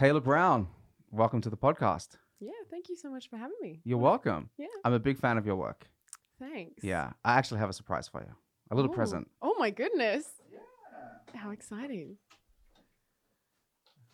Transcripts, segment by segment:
Taylor Brown, welcome to the podcast. Yeah, thank you so much for having me. You're welcome. Yeah. I'm a big fan of your work. Thanks. Yeah, I actually have a surprise for you. A little Oh. present. Oh my goodness. Yeah. How exciting.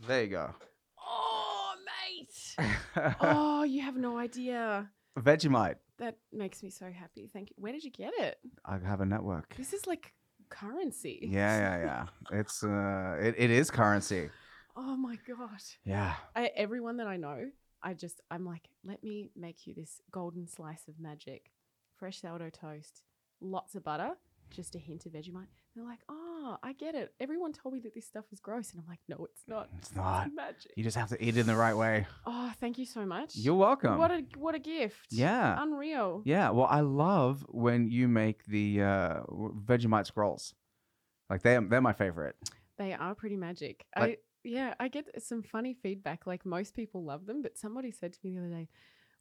There you go. Oh, mate. oh, you have no idea. Vegemite. That makes me so happy. Thank you. Where did you get it? I have a network. This is like currency. Yeah, yeah, yeah. It's uh, it, it is currency. Oh my gosh. Yeah. I, everyone that I know, I just, I'm like, let me make you this golden slice of magic. Fresh sourdough toast, lots of butter, just a hint of Vegemite. They're like, oh, I get it. Everyone told me that this stuff is gross. And I'm like, no, it's not. It's not. magic. You just have to eat it in the right way. Oh, thank you so much. You're welcome. What a what a gift. yeah. Unreal. Yeah. Well, I love when you make the uh, Vegemite scrolls. Like they they're my favorite. They are pretty magic. Like- I yeah, I get some funny feedback. Like most people love them, but somebody said to me the other day,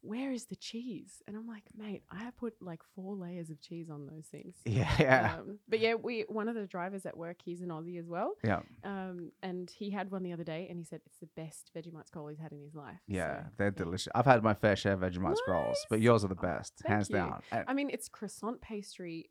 "Where is the cheese?" And I'm like, "Mate, I have put like four layers of cheese on those things." Yeah. Yeah. Um, but yeah, we one of the drivers at work, he's an Aussie as well. yeah. Um, and he had one the other day, and he said it's the best Vegemite scroll he's had in his life. Yeah, So, they're delicious. I've had my fair share of Vegemite scrolls, but yours are the Oh, best, thank hands you. down. I mean, it's croissant pastry,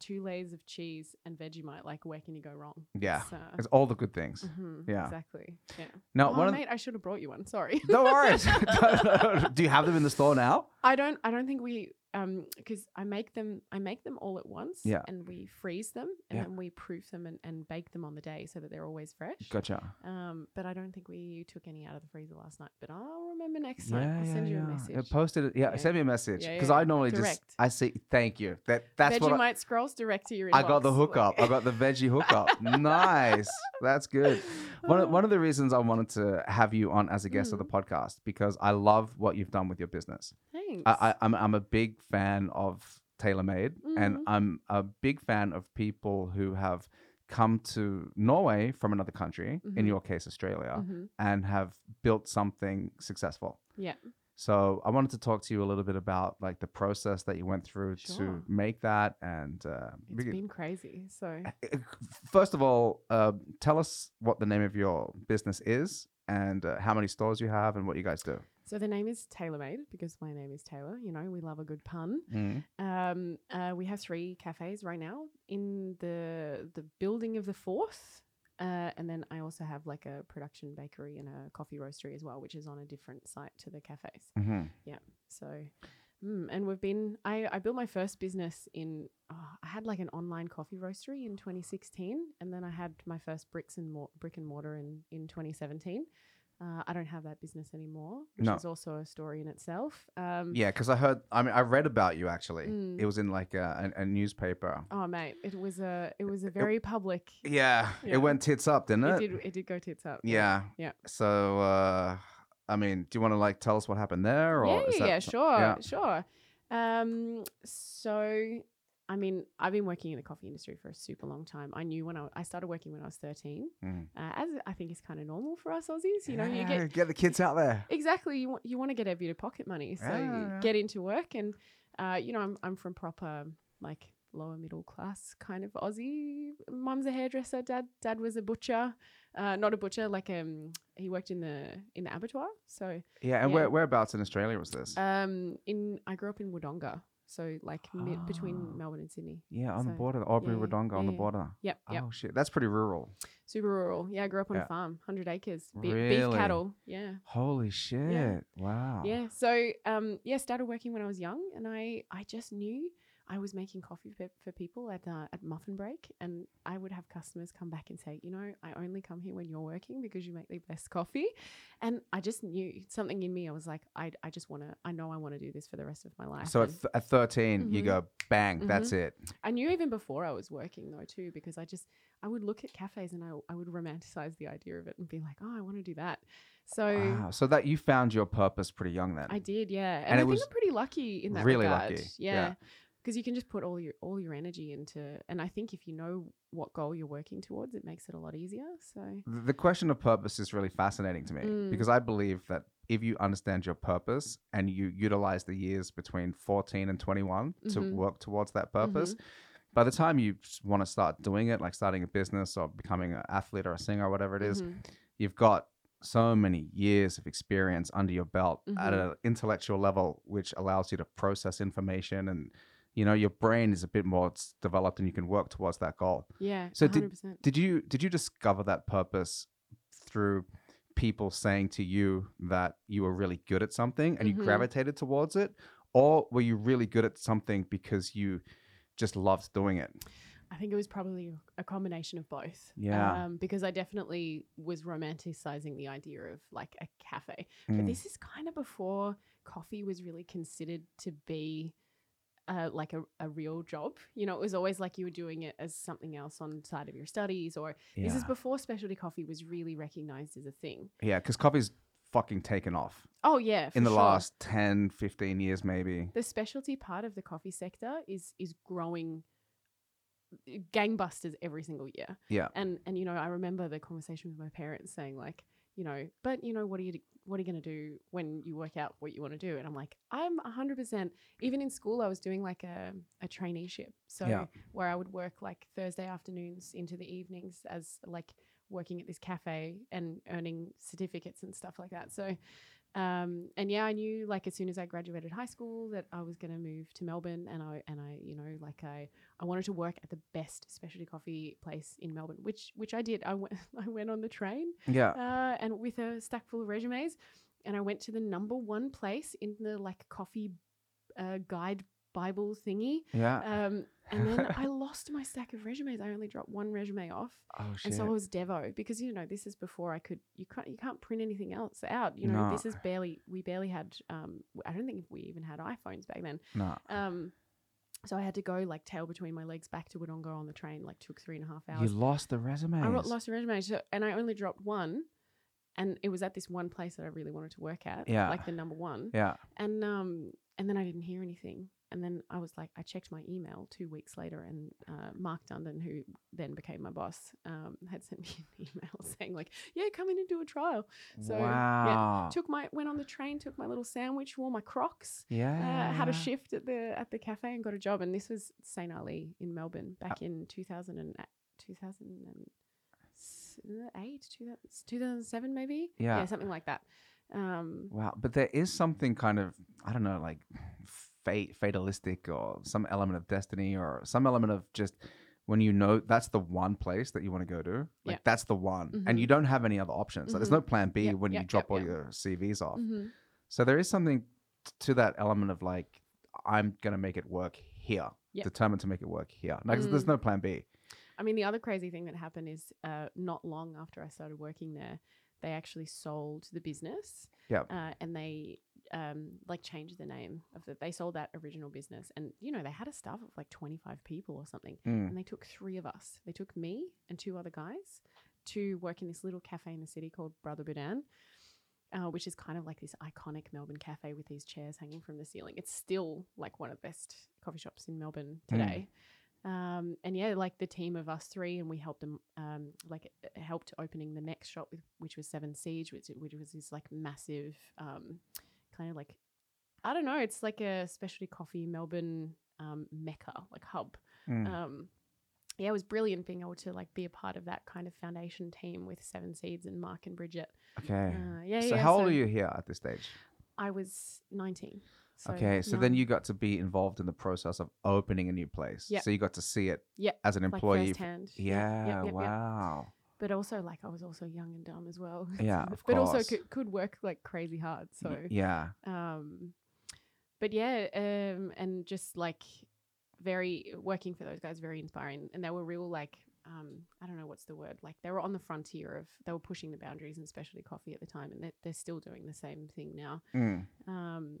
two layers of cheese, and Vegemite. Like, where can you go wrong? yeah, It's, uh, it's all the good things. mhm, yeah. exactly. Yeah. No, oh, mate, I should have brought you one. Sorry. no worries. Do you have them in the store now? I don't. I don't think we. Um, because I make them. I make them all at once. Yeah. And we freeze them, and Yeah. then we proof them and, and bake them on the day so that they're always fresh. Gotcha. Um, but I don't think we took any out of the freezer last night. But I'll remember next Yeah, time. I'll yeah, send you a message. Posted it. Yeah, Yeah. send me a message because I normally just I see. Thank you. That that's Vegemite what I, scrolls direct to your inbox. I got the hookup. I got the veggie hookup. nice. That's good. One of, one of the reasons I wanted to have you on as a guest of the Mm. podcast because I love what you've done with your business. Thanks. I, I, I'm I'm a big fan of TaylorMade, and Mhm. I'm a big fan of people who have come to Norway from another country, in Mhm. your case Australia, Mhm. and have built something successful. Yeah. So I wanted to talk to you a little bit about like the process that you went through Sure. to make that, and uh, It's because- been crazy. So uh, first of all, uh, tell us what the name of your business is and uh, how many stores you have and what you guys do. So the name is TaylorMade because my name is Taylor. You know, we love a good pun. Mm. Um, uh, we have three cafes right now in the the building of the fourth, uh, and then I also have like a production bakery and a coffee roastery as well, which is on a different site to the cafes. hmm So, mm, and we've been. I I built my first business in. Oh, I had like an online coffee roastery in 2016, and then I had my first bricks and mor- brick and mortar in in 2017. Uh, I don't have that business anymore, which No. is also a story in itself. Um, Yeah, because I heard. I mean, I read about you actually. Mm. It was in like a, a, a newspaper. Oh mate, it was a it was a very public. Yeah, Yeah. it went tits up, didn't it? It did it did go tits up. Yeah. Yeah. So, uh, I mean, do you want to like tell us what happened there? Or Yeah, yeah, that yeah, sure, yeah. sure. Um, so I mean, I've been working in the coffee industry for a super long time. I knew when I, I started working when I was 13, Mm. uh, as I think is kind of normal for us Aussies. You know, you Yeah, get the kids out there. exactly you want you want to get a bit of pocket money, so Yeah, you yeah. get into work, and uh, you know, I'm I'm from proper like lower middle class kind of Aussie. Mum's a hairdresser. Dad dad was a butcher. Uh, not a butcher, like um, he worked in the in the abattoir. So Yeah, and Yeah. Where, whereabouts in Australia was this? um, in I grew up in Wodonga, so like mid, between Ah. Melbourne and Sydney. yeah, on the so- border, Albury yeah, Wodonga on the border. Yep, yep. Oh shit, that's pretty rural. Super rural. Yeah, I grew up on Yeah. a farm, hundred acres, Be- Really? beef cattle. Yeah, Holy shit! Wow. yeah. So um, yeah, started working when I was young, and I I just knew. I was making coffee for, for people at uh, at muffin break, and I would have customers come back and say, you know, I only come here when you're working because you make the best coffee, and I just knew something in me. I was like, I I just want to. I know I want to do this for the rest of my life. So at, th- at 13, you Mhm. go bang, that's it. I knew even before I was working though too, because I just I would look at cafes and I I would romanticize the idea of it and be like, oh, I want to do that. So Wow. So that you found your purpose pretty young then. I did, yeah, and, And I think was I'm pretty lucky in that really regard. lucky, yeah. yeah. Because you can just put all your all your energy into, and I think if you know what goal you're working towards, it makes it a lot easier. So the question of purpose is really fascinating to me Mm. because I believe that if you understand your purpose and you utilize the years between 14 and 21 to Mhm. work towards that purpose, Mm-hmm. by the time you want to start doing it, like starting a business or becoming an athlete or a singer or whatever it is, Mhm. you've got so many years of experience under your belt at Mhm. an intellectual level, which allows you to process information and you know your brain is a bit more developed and you can work towards that goal. Yeah. So So did- 100%. Did you did you discover that purpose through people saying to you that you were really good at something and Mhm. you gravitated towards it, or were you really good at something because you just loved doing it? I think it was probably a combination of both. Yeah. Um, because I definitely was romanticizing the idea of like a cafe. Mm. But this is kind of before coffee was really considered to be uh, like a, a real job. You know, it was always like you were doing it as something else on the side of your studies, or this is before specialty coffee was really recognized as a thing. Yeah, because coffee's fucking taken off Oh, yeah. in the sure. last 10, 15 years, maybe. the specialty part of the coffee sector is is growing uh, gangbusters every single year. Yeah. And and you know, I remember the conversation with my parents saying like, you know, but you know, what are you what are you going to do when you work out what you want to do? And I'm like, I'm 100% even in school I was doing like a a traineeship. So Yeah. where I would work like Thursday afternoons into the evenings as like working at this cafe and earning certificates and stuff like that. So um, and yeah, I knew like as soon as I graduated high school that I was going to move to Melbourne, and I and I you know like I I wanted to work at the best specialty coffee place in Melbourne, which which I did. I went I went on the train Yeah. uh, and with a stack full of resumes, and I went to the number one place in the like coffee uh, guide Bible thingy. Yeah. Um, and then I lost my stack of resumes. I only dropped one resume off. oh, shit. And so I was Devo because you know this is before I could you can't you can't print anything else out. You know No. this is barely we barely had um I don't think we even had iPhones back then. no. Um, so I had to go like tail between my legs back to Wodonga on the train. Like took three and a half hours. You lost the resumes. I lost the resume, so, and I only dropped one, and it was at this one place that I really wanted to work at. Yeah. like the number one. Yeah. And um, and then I didn't hear anything. And then I was like, I checked my email two weeks later, and uh, Mark Dundon, who then became my boss, um, had sent me an email saying like, "Yeah, come in and do a trial." So, yeah, wow. Took my went on the train, took my little sandwich, wore my Crocs, yeah. uh, had a shift at the at the cafe, and got a job. And this was St Ali in Melbourne Uh back in 2000 and 2008, 2007 maybe. Yeah. something like that. Um, Wow, but there is something kind of I don't know, like fate, fatalistic, or some element of destiny, or some element of just when you know that's the one place that you want to go to, like Yeah. that's the one, Mhm. and you don't have any other options. Like, there's no plan B Yep, when you drop yep, all your CVs off. mhm. So there is something to that element of like I'm gonna make it work here, determined to make it work here. Like, there's Mm. no plan B. I mean, the other crazy thing that happened is uh, not long after I started working there, they actually sold the business. Yep. Uh, and they um, like changed the name of the. They sold that original business, and you know they had a staff of like twenty five people or something, Mm. and they took three of us. They took me and two other guys to work in this little cafe in the city called Brother Budan. Uh, which is kind of like this iconic Melbourne cafe with these chairs hanging from the ceiling. It's still like one of the best coffee shops in Melbourne Mm. today. Um, and yeah, like the team of us three, and we helped them, um, like helped opening the next shop, with, which was Seven Seeds, which, which was this like massive, um, kind of like, I don't know, it's like a specialty coffee Melbourne um, mecca, like hub. Mm. Um, yeah, it was brilliant being able to like be a part of that kind of foundation team with Seven Seeds and Mark and Bridget. okay. Uh, yeah, so yeah. how old so are you here at this stage? I was nineteen. So okay, so then you got to be involved in the process of opening a new place. Yep. So you got to see it Yep, as an employee. f- firsthand. yeah, yep, yep. wow. But also like I was also young and dumb as well. Yeah, of but also could, could work like crazy hard. So, yeah. um, but yeah, um, and just like very working for those guys, very inspiring, and they were real like um, I don't know what's the word like they were on the frontier of they were pushing the boundaries in specialty coffee at the time, and they're, they're still doing the same thing now. Mm. Um,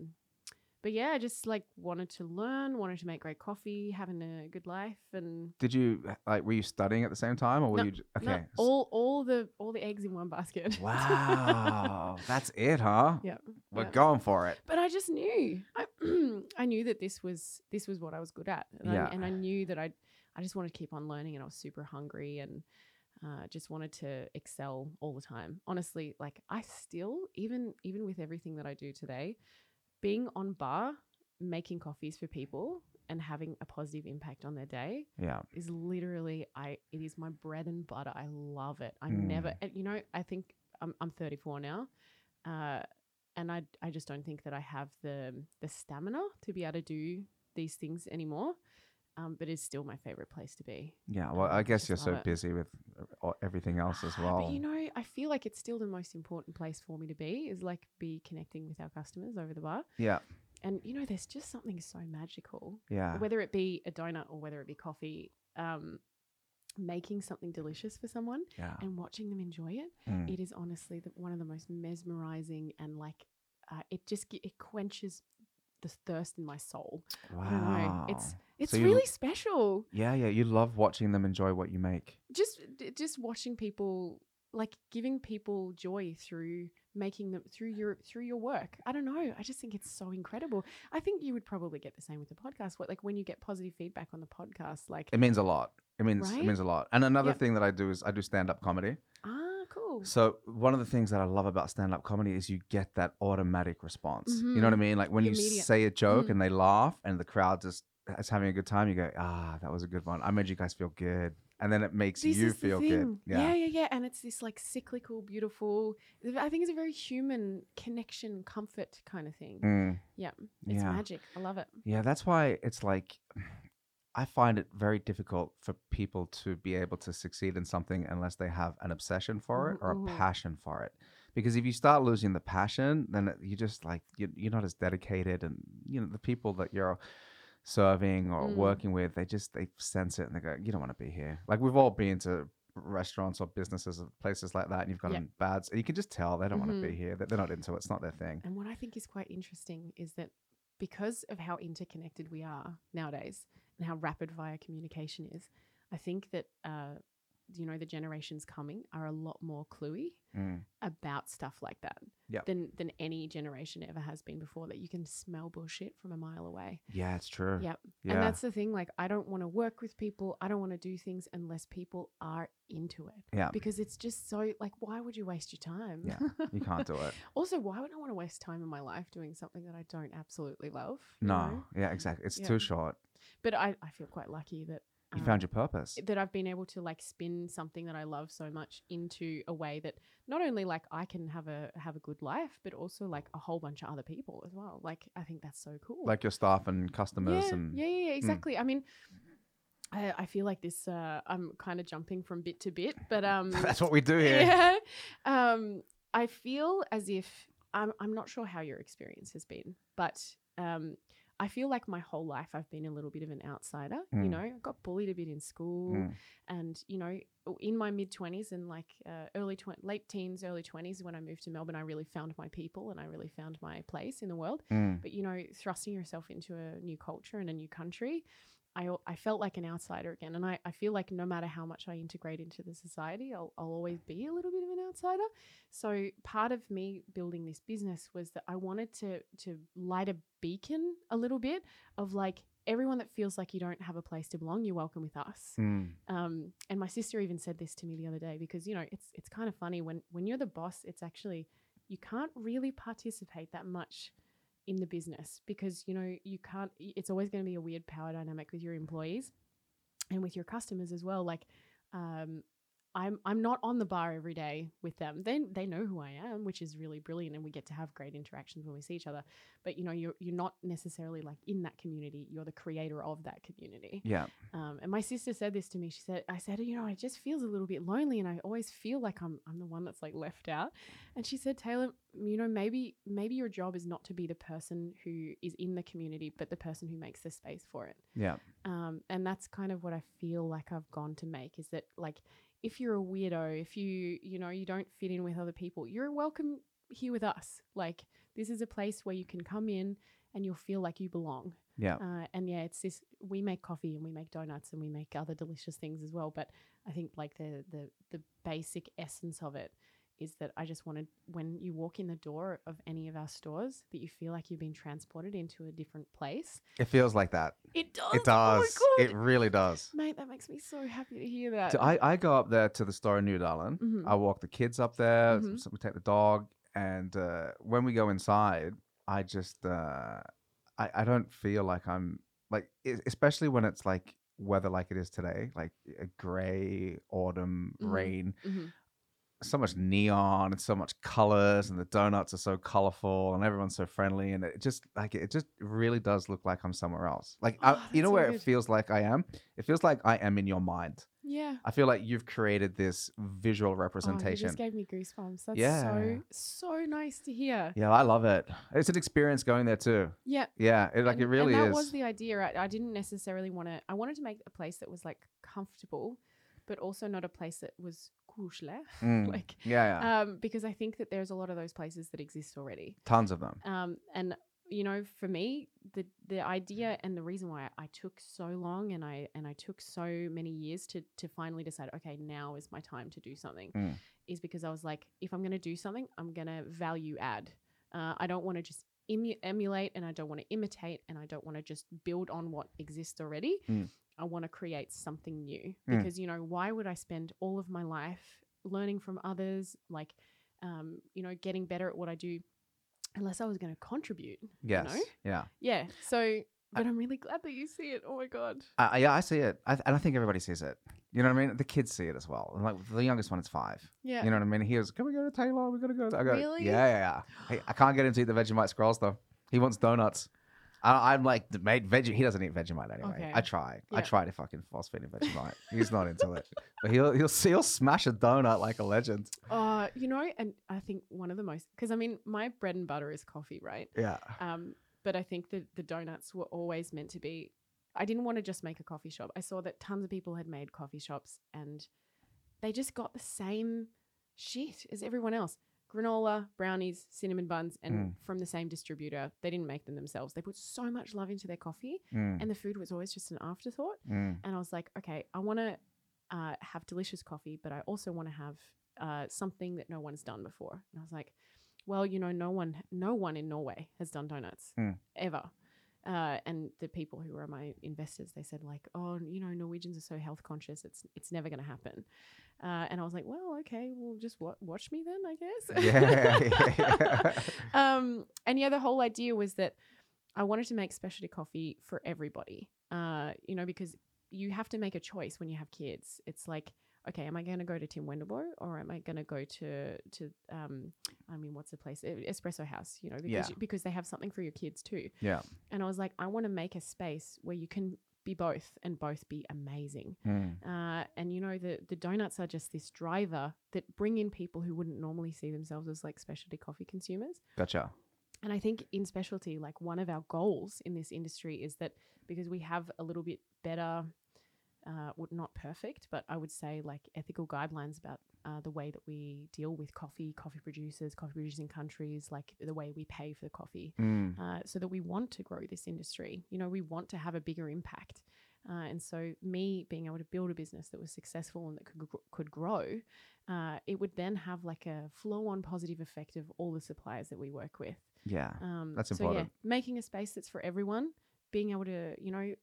but yeah, I just like wanted to learn, wanted to make great coffee, having a good life, and Did you like? Were you studying at the same time, or were No, you? Okay. no, all all the all the eggs in one basket. Wow, that's it, huh? yeah. We're yeah. going for it. But I just knew, I, I knew that this was this was what I was good at, and, Yeah. I, and I knew that I, I just wanted to keep on learning, and I was super hungry, and uh, just wanted to excel all the time. Honestly, like I still, even even with everything that I do today, being on bar, making coffees for people, and having a positive impact on their day Yeah. is literally I. It is my bread and butter. I love it. I Mm. never, you know, I think I'm I'm 34 now, uh, and I I just don't think that I have the the stamina to be able to do these things anymore. Um, but it's still my favorite place to be. Yeah. Well, Um, I guess just you're so it. busy with uh, everything else as Ah, well. But you know, I feel like it's still the most important place for me to be is like be connecting with our customers over the bar. yeah. And you know, there's just something so magical, Yeah. whether it be a donut or whether it be coffee. Um, making something delicious for someone Yeah. and watching them enjoy it, Mm. it is honestly the, one of the most mesmerizing and like uh, it just it quenches the thirst in my soul. Wow. I don't know. It's it's So you- really special. Yeah, yeah. You love watching them enjoy what you make. just just watching people like giving people joy through making them through your through your work i don't know i just think it's so incredible i think you would probably get the same with the podcast what like when you get positive feedback on the podcast like It means a lot. It means it means a lot. And another Yep. thing that I do is I do stand up comedy. ah cool So one of the things that I love about stand up comedy is you get that automatic response. You know what I Mhm. mean? Like when The you say a joke Mm. and they laugh and the crowd just is having a good time, you go, ah, that was a good one. I made you guys feel good. And then it makes this you feel good. Yeah. yeah yeah yeah and it's this like cyclical beautiful i think it's a very human connection comfort kind of thing Mm. yeah it's Yeah. magic i love it Yeah, that's why it's like I find it very difficult for people to be able to succeed in something unless they have an obsession for it or a passion for it. Because if you start losing the passion, then you just like you- you're not as dedicated, and you know the people that you're serving or Mm. working with, they just they sense it and they go, "You don't want to be here." Like we've all been to restaurants or businesses or places like that, and you've got them bads, you can just tell they don't want to be here. That they're not into it. It's not their thing. And what I think is quite interesting is that because of how interconnected we are nowadays and how rapid fire communication is, I think that uh, you know the generations coming are a lot more cluey Mm. about stuff like that Yep. than than any generation ever has been before. That you can smell bullshit from a mile away. Yeah, it's true. Yep. Yeah. And that's the thing. Like, I don't want to work with people. I don't want to do things unless people are into it. Yeah. Because it's just so like, why would you waste your time? Yeah, you can't do it. Also, why would I want to waste time in my life doing something that I don't absolutely love? No, know? yeah, exactly. It's Yeah. too short. But I, I feel quite lucky that You um, found your purpose. that I've been able to like spin something that I love so much into a way that not only like I can have a have a good life, but also like a whole bunch of other people as well. Like I think that's so cool. Like your staff and customers yeah, and yeah, yeah, yeah, exactly. I mean. I, I feel like this. Uh, I'm kind of jumping from bit to bit, but um, that's what we do here. yeah. Um, I feel as if I'm, I'm not sure how your experience has been, but um, I feel like my whole life I've been a little bit of an outsider. You Mm. know, I got bullied a bit in school, Mm. and you know, in my mid twenties and like uh, early twen- late teens, early twenties, when I moved to Melbourne, I really found my people and I really found my place in the world. Mm. But you know, thrusting yourself into a new culture and a new country, I, I felt like an outsider again. And I, I feel like no matter how much I integrate into the society, I'll, I'll always be a little bit of an outsider. So part of me building this business was that I wanted to to light a beacon a little bit of like everyone that feels like you don't have a place to belong, you're welcome with us. Mm. Um, and my sister even said this to me the other day because you know it's it's kind of funny when when you're the boss, it's actually you can't really participate that much in the business because you know you can't. It's always going to be a weird power dynamic with your employees and with your customers as well. Like, um, I'm I'm not on the bar every day with them. They they know who I am, which is really brilliant, and we get to have great interactions when we see each other. But you know, you're you're not necessarily like in that community. You're the creator of that community. Yeah. Um, and my sister said this to me. She said, I said, you know, it just feels a little bit lonely and I always feel like I'm, I'm the one that's like left out. And she said, Taylor, you know, maybe, maybe your job is not to be the person who is in the community, but the person who makes the space for it. Yeah. Um, and that's kind of what I feel like I've gone to make is that like, if you're a weirdo, if you, you know, you don't fit in with other people, you're welcome here with us. Like, this is a place where you can come in and you'll feel like you belong. Yeah. Uh, and yeah, it's this. We make coffee and we make donuts and we make other delicious things as well. But I think like the the the basic essence of it is that I just wanted when you walk in the door of any of our stores that you feel like you've been transported into a different place. It feels like that. It does. It does. Oh it really does. Mate, that makes me so happy to hear that. So I, I go up there to the store in Nydalen. Mhm. I walk the kids up there. Mhm. So we take the dog, and uh, when we go inside, I just uh, I I don't feel like I'm like especially when it's like weather like it is today, like a gray autumn Mhm. rain. So much neon and so much colors, and the donuts are so colorful, and everyone's so friendly, and it just like it just really does look like I'm somewhere else. Like oh, I, Oh, you know where good. it feels like I am. It feels like I am in your mind. Yeah. I feel like you've created this visual Oh, you representation. just gave me goosebumps. That's Yeah. so so nice to hear. yeah, I love it. It's an experience going there too. Yeah. Yeah, it, like and, it really and that is. was the idea. I, I didn't necessarily want to. I wanted to make a place that was like comfortable, but also not a place that was Mm. like, yeah, yeah. um, because I think that there's a lot of those places that exist already. tons of them. Um, and you know, for me, the the idea and the reason why I took so long and I and I took so many years to to finally decide, okay, now is my time to do something, Mm. is because I was like, if I'm going to do something, I'm going to value add. Uh, I don't want to just emu- emulate, and I don't want to imitate, and I don't want to just build on what exists already. Mm. I want to create something new Mm. because you know why would I spend all of my life learning from others, like um, you know, getting better at what I do, unless I was going to contribute? Yes. know? Yeah. Yeah. So, but I'm really glad that you see it. Oh my god. I, yeah, I see it. I, and I think everybody sees it. You know what I mean? The kids see it as well. Like the youngest one is five. Yeah. You know what I mean? He was, can we go to Taylor? We're going to go. I go, Really? yeah, yeah, yeah. Hey, I can't get him to eat the Vegemite scrolls though. He wants donuts. I, I'm like, mate, veggie. He doesn't eat Vegemite anyway. Okay. I try. I try to fucking force feed him Vegemite. He's not into it, but he'll he'll he'll smash a donut like a legend. Uh, you know, and I think one of the most because I mean, my bread and butter is coffee, right? Yeah. Um, but I think that the donuts were always meant to be. I didn't want to just make a coffee shop. I saw that tons of people had made coffee shops and they just got the same shit as everyone else. Granola, brownies, cinnamon buns, and Mm. from the same distributor. They didn't make them themselves. They put so much love into their coffee, Mm, and the food was always just an afterthought. mm, And I was like, okay, I want to uh, have delicious coffee, but I also want to have uh, something that no one's done before. And I was like, well, you know, no one, no one in Norway has done donuts Mm. ever. Uh, and the people who are my investors, they said like, oh, you know, Norwegians are so health conscious, it's it's never going to happen. Uh, and I was like, well, okay, well, just wa- watch me then, I guess. Yeah, yeah, yeah. um, and yeah, the whole idea was that I wanted to make specialty coffee for everybody. Uh, you know, because you have to make a choice when you have kids. It's like, okay, am I going to go to Tim Wendelboe or am I going to go to to um, I mean, what's the place? Espresso House. You know, because Yeah. you, because they have something for your kids too. yeah. And I was like, I want to make a space where you can be both and both be amazing. Mm, Uh, and you know the the donuts are just this driver that bring in people who wouldn't normally see themselves as like specialty coffee consumers. gotcha. And I think in specialty, like one of our goals in this industry is that because we have a little bit better, uh, not perfect, but I would say like ethical guidelines about uh, the way that we deal with coffee, coffee producers, coffee producing countries, like the way we pay for the coffee, Mm, uh, so that we want to grow this industry. You know, we want to have a bigger impact. Uh, and so, me being able to build a business that was successful and that could could grow, uh, it would then have like a flow-on positive effect of all the suppliers that we work with. yeah. Um, That's so important. Yeah, making a space that's for everyone, being able to, you know,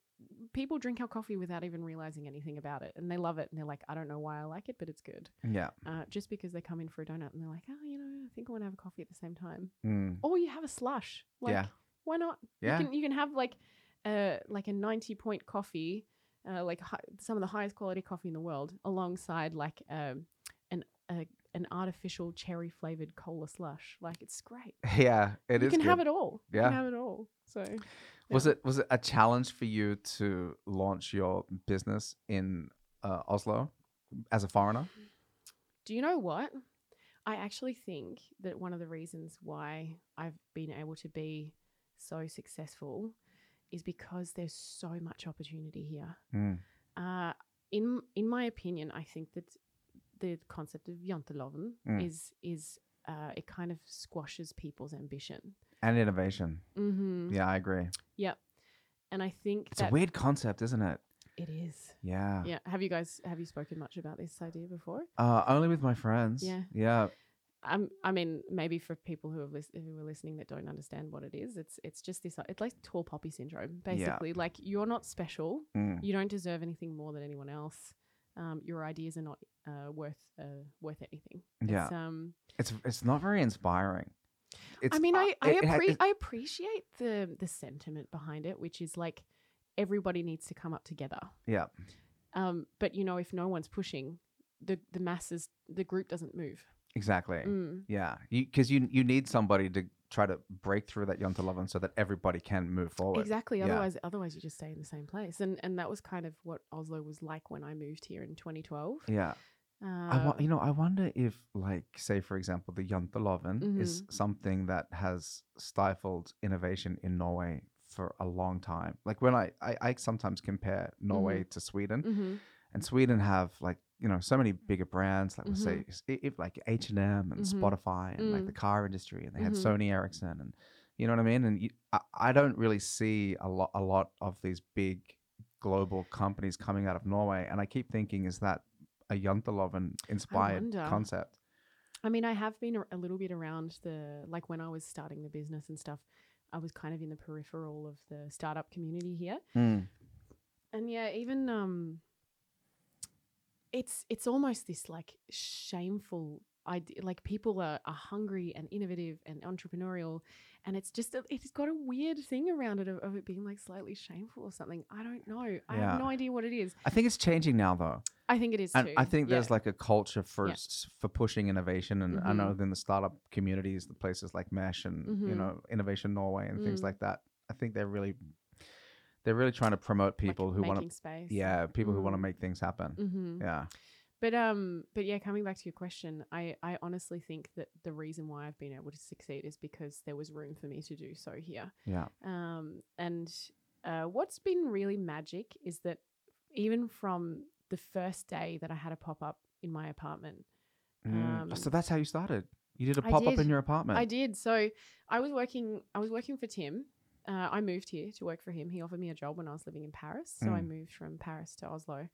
people drink our coffee without even realizing anything about it, and they love it, and they're like, I don't know why I like it, but it's good. Yeah. Uh, just because they come in for a donut and they're like, oh, you know, I think I want to have a coffee at the same time, Mm, or you have a slush. Like, yeah. why not? Yeah. You can you can have like uh like a ninety point coffee, uh, like hi- some of the highest quality coffee in the world, alongside like um an a, an artificial cherry flavored cola slush. Like it's great. Yeah. It you is can have it all. yeah You can have it all. So Was it was it a challenge for you to launch your business in uh, Oslo as a foreigner? Do you know what? I actually think that one of the reasons why I've been able to be so successful is because there's so much opportunity here. Mm. Uh, in in my opinion, I think that the concept of janteloven Mm. is is uh, it kind of squashes people's ambition. And innovation. Mm-hmm. Yeah, I agree. Yep. And I think It's a weird concept, isn't it? it is. Yeah. Yeah. Have you guys have you spoken much about this idea before? Uh, only with my friends. Yeah. Yeah. Um, I mean, maybe for people who have lis- who are listening that don't understand what it is, it's it's just this. It's like tall poppy syndrome, basically. Like you're not special. Mm. You don't deserve anything more than anyone else. Um, your ideas are not uh, worth uh, worth anything. Yeah. It's, um, It's it's not very inspiring. It's, I mean, uh, I I, it- appre- it- I appreciate the the sentiment behind it, which is like everybody needs to come up together. yeah. Um, but you know, if no one's pushing, the the masses, the group doesn't move. Exactly. Mm. Yeah. Because you, you need somebody to try to break through that Janteloven so that everybody can move forward. Exactly. Yeah. Otherwise, otherwise you just stay in the same place. And and that was kind of what Oslo was like when I moved here in 2012. Yeah. Uh, I wa- you know, I wonder if, like, say, for example, the Janteloven is Mm-hmm. something that has stifled innovation in Norway for a long time. Like when I, I, I sometimes compare Norway to Sweden, mhm. and Sweden have like you know so many bigger brands, like let's say Mhm. if like H and M and Mhm. Spotify and like Mm. the car industry, and they had. Sony Ericsson, and you know what I mean. And you, I, I don't really see a lot a lot of these big global companies coming out of Norway, and I keep thinking, is that a Janteloven inspired wonder. concept? I mean, I have been a, a little bit around the like when I was starting the business and stuff. I was kind of in the peripheral of the startup community here, Mm. and yeah, even um, it's it's almost this like shameful idea. Like people are, are hungry and innovative and entrepreneurial, and it's just a, it's got a weird thing around it of, of it being like slightly shameful or something. I don't know. I Yeah. have no idea what it is. I think it's changing now, though. I think it is And too. I think Yeah. there's like a culture for Yeah. for pushing innovation, and I Mhm. know in the startup communities, the places like Mesh and you Mhm. know Innovation Norway and things Mm. like that. I think they're really they're really trying to promote like people who want to space. yeah people who want to Mm. make things happen. Mm-hmm. Yeah, But um, but yeah, coming back to your question, I I honestly think that the reason why I've been able to succeed is because there was room for me to do so here. yeah, Um, and uh, what's been really magic is that even from the first day that I had a pop up in my apartment, Mm. so Um, that's how you started. You did a pop up in your apartment. I did. So I was working. I was working for Tim. Uh, I moved here to work for him. He offered me a job when I was living in Paris, so I Mm. moved from Paris to Oslo.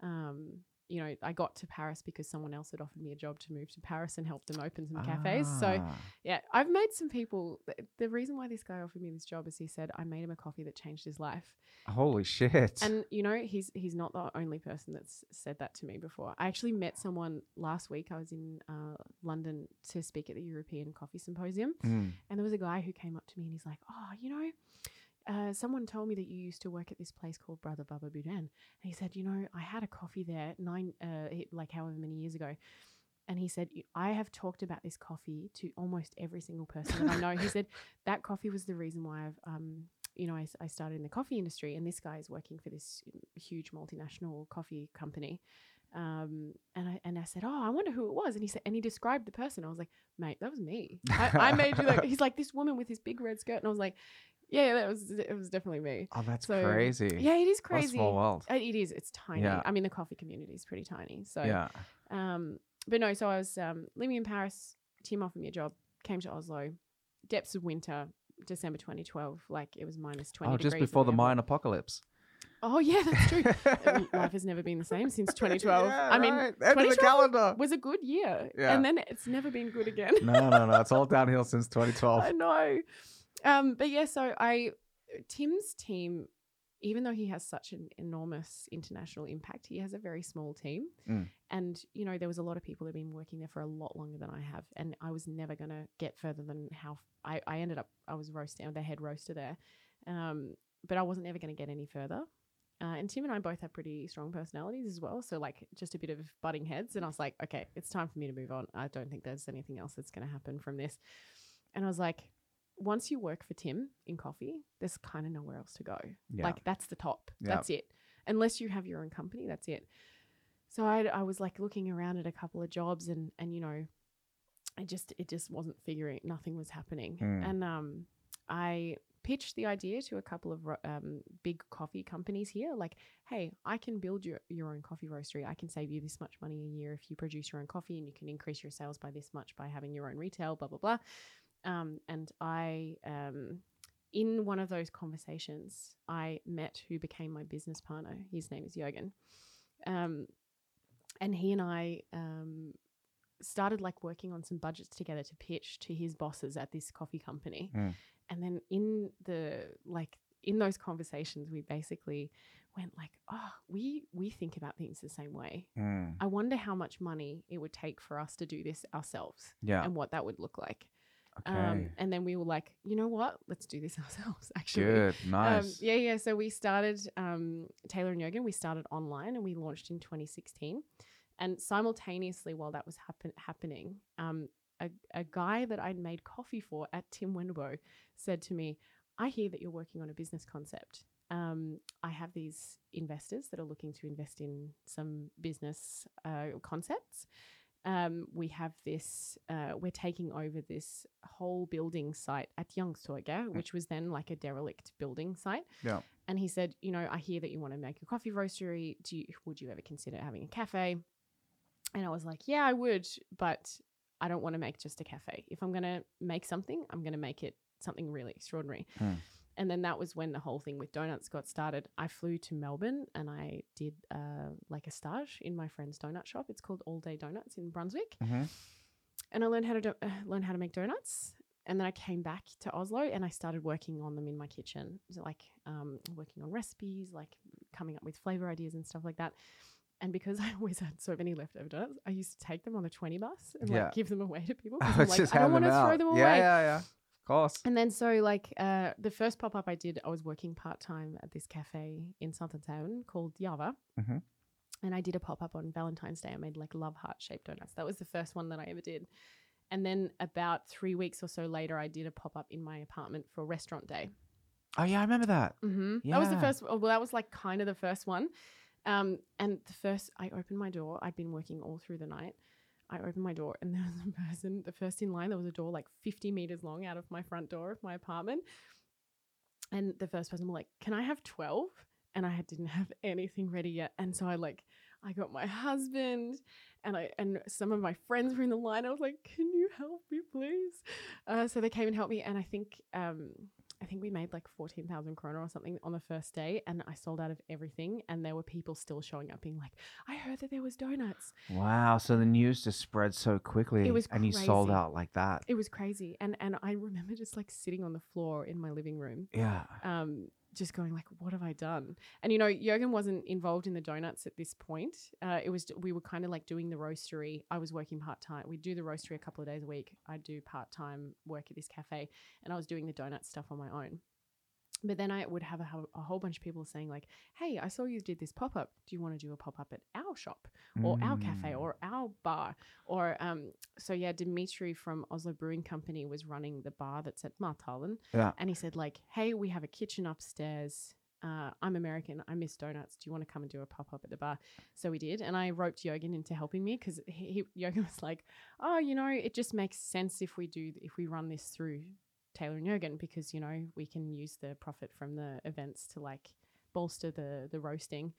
Um, you know, I got to Paris because someone else had offered me a job to move to Paris and help them open some cafes. So Ah. yeah, I've made some people. The reason why this guy offered me this job is he said I made him a coffee that changed his life. holy shit! And you know, he's he's not the only person that's said that to me before. I actually met someone last week. I was in uh, London to speak at the European Coffee Symposium, Mm. and there was a guy who came up to me and he's like, "Oh, you know." Uh, someone told me that you used to work at this place called Brother Baba Budan. And he said, You know, I had a coffee there nine, uh, like however many years ago. And he said, I have talked about this coffee to almost every single person that I know. he said, That coffee was the reason why I've, um, you know, I started in the coffee industry. And this guy is working for this huge multinational coffee company. Um, and I and I said, oh, I wonder who it was. And he said, and he described the person. I was like, mate, that was me. I, I made you like. He's like this woman with this big red skirt, and I was like, yeah, that was it was definitely me. oh, that's so- crazy. Yeah, it is crazy. small world. It is. It's tiny. Yeah. I mean, the coffee community is pretty tiny. So, yeah. um, but no. So I was um, living in Paris. Tim offered me a job. Came to Oslo. Depths of winter, December 2012. Like it was minus 20. Oh, just before the. Mayan apocalypse. Oh yeah, that's true. Life has never been the same since 2012. Yeah, I mean, right. End of the 2012 calendar. was a good year, Yeah. and then it's never been good again. no, no, no. It's all downhill since 2012. I know. Um, but yeah, so I Tim's team, even though he has such an enormous international impact, he has a very small team. Mm. And you know, there was a lot of people that have been working there for a lot longer than I have, and I was never gonna get further than how I, I ended up. I was roasting the head roaster there, um, but I wasn't ever gonna get any further. Uh, and Tim and I both have pretty strong personalities as well. So, like, just a bit of butting heads. And I was like, okay, it's time for me to move on. I don't think there's anything else that's going to happen from this. And I was like, once you work for Tim in coffee, there's kind of nowhere else to go. Yeah. Like, that's the top. Yeah. That's it. Unless you have your own company, that's it. So I, I was like looking around at a couple of jobs and, and, you know, I just, it just wasn't figuring, nothing was happening. Mm. And um, I pitched the idea to a couple of um, big coffee companies here like hey i can build your, your own coffee roastery i can save you this much money a year if you produce your own coffee and you can increase your sales by this much by having your own retail blah blah blah um, and i um, in one of those conversations i met who became my business partner his name is Jørgen. um, and he and i um, started like working on some budgets together to pitch to his bosses at this coffee company Mm. and then in the like in those conversations we basically went like oh we we think about things the same way Mm. i wonder how much money it would take for us to do this ourselves Yeah. and what that would look like Okay. um and then we were like you know what let's do this ourselves actually Good. um, Nice. yeah, yeah. So we started um, Taylor and Jørgen. We started online and we launched in 2016. And simultaneously, while that was happen- happening, um, a, a guy that I'd made coffee for at Tim Wendelboe said to me, I hear that you're working on a business concept. Um, I have these investors that are looking to invest in some business uh, concepts. Um, we have this, uh, we're taking over this whole building site at Youngstorget, which was then like a derelict building site. Yeah. And he said, you know, I hear that you want to make a coffee roastery. Do you, would you ever consider having a cafe? And I was like, yeah, I would, but I don't want to make just a cafe. If I'm going to make something, I'm going to make it something really extraordinary. Hmm. And then that was when the whole thing with donuts got started. I flew to Melbourne and I did uh, like a stage in my friend's donut shop. It's called All Day Donuts in Brunswick, hmm and I learned how to do, uh, learn how to make donuts. And then I came back to Oslo and I started working on them in my kitchen, so like um, working on recipes, like coming up with flavor ideas and stuff like that. And because I always had so many leftover donuts, I used to take them on the twenty bus and Yeah. like give them away to people. I'm like, I don't want to throw them away. Yeah, yeah, yeah. Of course. And then so like uh, the first pop up I did, I was working part time at this cafe in Southern Town called Java. Mhm. And I did a pop up on Valentine's Day. I made like love heart shaped donuts. That was the first one that I ever did. And then about three weeks or so later, I did a pop up in my apartment for restaurant day. Oh yeah, I remember that. Mm-hmm. That was the first. Well, that was like kind of the first one. Um, and the first, I opened my door. I'd been working all through the night. I opened my door, and there was a person. The first in line, there was a door like fifty meters long out of my front door of my apartment. And the first person was like, "Can I have 12? And I didn't have anything ready yet, and so I like, I got my husband, and I and some of my friends were in the line. I was like, "Can you help me, please?" Uh, so they came and helped me, and I think um, I think we made like 14,000 kroner or something on the first day and I sold out of everything and there were people still showing up being like, I heard that there was donuts. Wow. So the news just spread so quickly. It was and you sold out like that. It was crazy. And and I remember just like sitting on the floor in my living room, Yeah. um, just going like, what have I done? And you know, Jørgen wasn't involved in the donuts at this point. Uh, it was we were kind of like doing the roastery. I was working part time. We do the roastery a couple of days a week. I do part time work at this cafe, and I was doing the donut stuff on my own. But then I would have a, a whole bunch of people saying like, "Hey, I saw you did this pop up. Do you want to do a pop up at our shop or our cafe Mm. or our bar?" Or um, so yeah, Dimitri from Oslo Brewing Company was running the bar that's at Mathallen, Yeah. and he said like, "Hey, we have a kitchen upstairs. Uh, I'm American. I miss donuts. Do you want to come and do a pop up at the bar?" So we did, and I roped Jørgen into helping me because he, he, Jørgen was like, "Oh, you know, it just makes sense if we do if we run this through Taylor and Jørgen because you know we can use the profit from the events to like." bolster the the roasting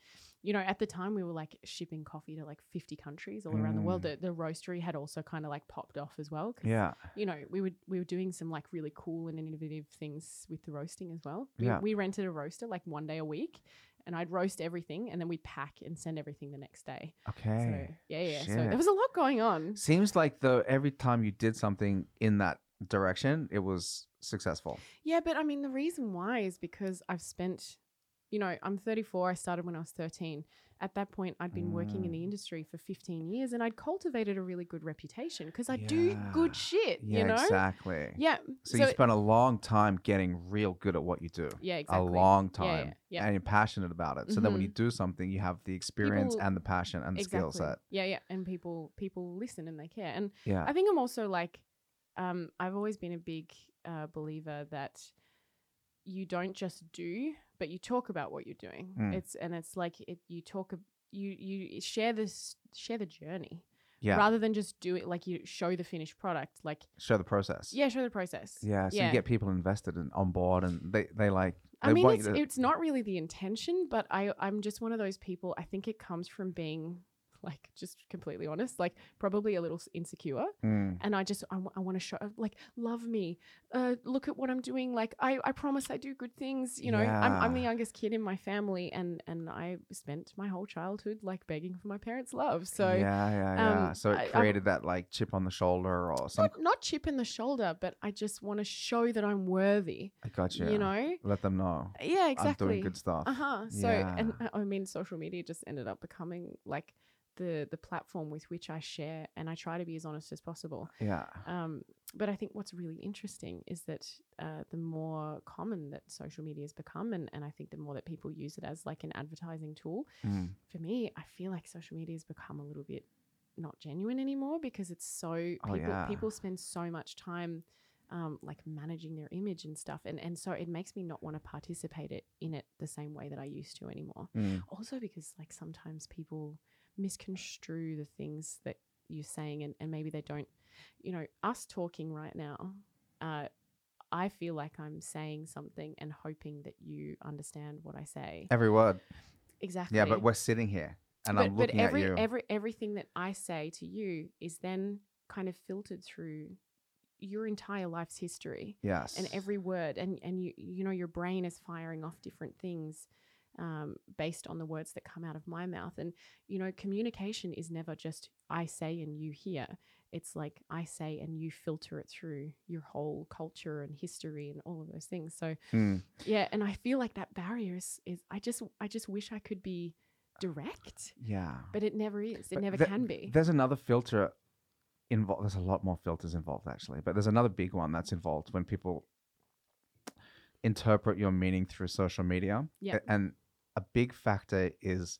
you know at the time we were like shipping coffee to like 50 countries all around the world Mm. the, the roastery had also kind of like popped off as well Yeah. you know, we were we were doing some like really cool and innovative things with the roasting as well. We, Yeah. we rented a roaster like one day a week, and I'd roast everything, and then we'd pack and send everything the next day. Okay. So yeah, yeah. So there was a lot going on. Seems like though every time you did something in that direction, it was successful. Yeah, but I mean, the reason why is because I've spent, you know, I'm 34. I started when I was 13. At that point, I'd been working in the Mm. industry for 15 years, and I'd cultivated a really good reputation because I do good shit. Yeah, you know. exactly. Yeah. So, you spent a long time getting real good at what you do. yeah, exactly. A long time. yeah, yeah. And you're passionate about it. So then when you do something, you have the experience People- and the passion and the skill set. Yeah, yeah, and people people listen and they care. And Yeah. I think I'm also like, um, I've always been a big uh, believer that you don't just do, but you talk about what you're doing. Mm. It's and it's like it. You talk. You you share this share the journey yeah. rather than just do it like you show the finished product. Like Show the process. yeah, show the process. Yeah. So yeah. you get people invested and on board and they, they like, they I mean, it's, to, it's not really the intention, but I I'm just one of those people. I think it comes from being like just completely honest, like probably a little insecure. Mm, and I just I, want to show like love me, uh, look at what I'm doing. Like I, I promise I do good things. You know, I'm, I'm the youngest kid in my family, and and I spent my whole childhood like begging for my parents' love. So yeah, yeah, yeah. um, so it I- created that like chip on the shoulder or something. not, not chip in the shoulder, but I just want to show that I'm worthy. I got you. You know, Let them know. yeah, exactly. I'm doing good stuff. Uh huh. So and Yeah. uh, I mean, social media just ended up becoming like the the platform with which I share, and I try to be as honest as possible. Yeah. Um, but I think what's really interesting is that uh, the more common that social media has become, and, and I think the more that people use it as like an advertising tool, Mm. for me, I feel like social media has become a little bit not genuine anymore because it's so Oh, people yeah. people spend so much time um, like managing their image and stuff, and and so it makes me not want to participate it in it the same way that I used to anymore. Mm. Also because like sometimes people misconstrue the things that you're saying, and and maybe they don't, you know, us talking right now. Uh, I feel like I'm saying something and hoping that you understand what I say. Every word. Exactly. Yeah, but we're sitting here and but, I'm but looking every at you. every everything that I say to you is then kind of filtered through your entire life's history yes. and every word and and you you know your brain is firing off different things um, based on the words that come out of my mouth and you know communication is never just I say and you hear it's like I say and you filter it through your whole culture and history and all of those things so Mm. yeah and I feel like that barrier is, is I just I just wish I could be direct Yeah. but it never is. It But never the- can be. There's another filter involved. There's a lot more filters involved, actually. But there's another big one that's involved when people interpret your meaning through social media. Yeah. And a big factor is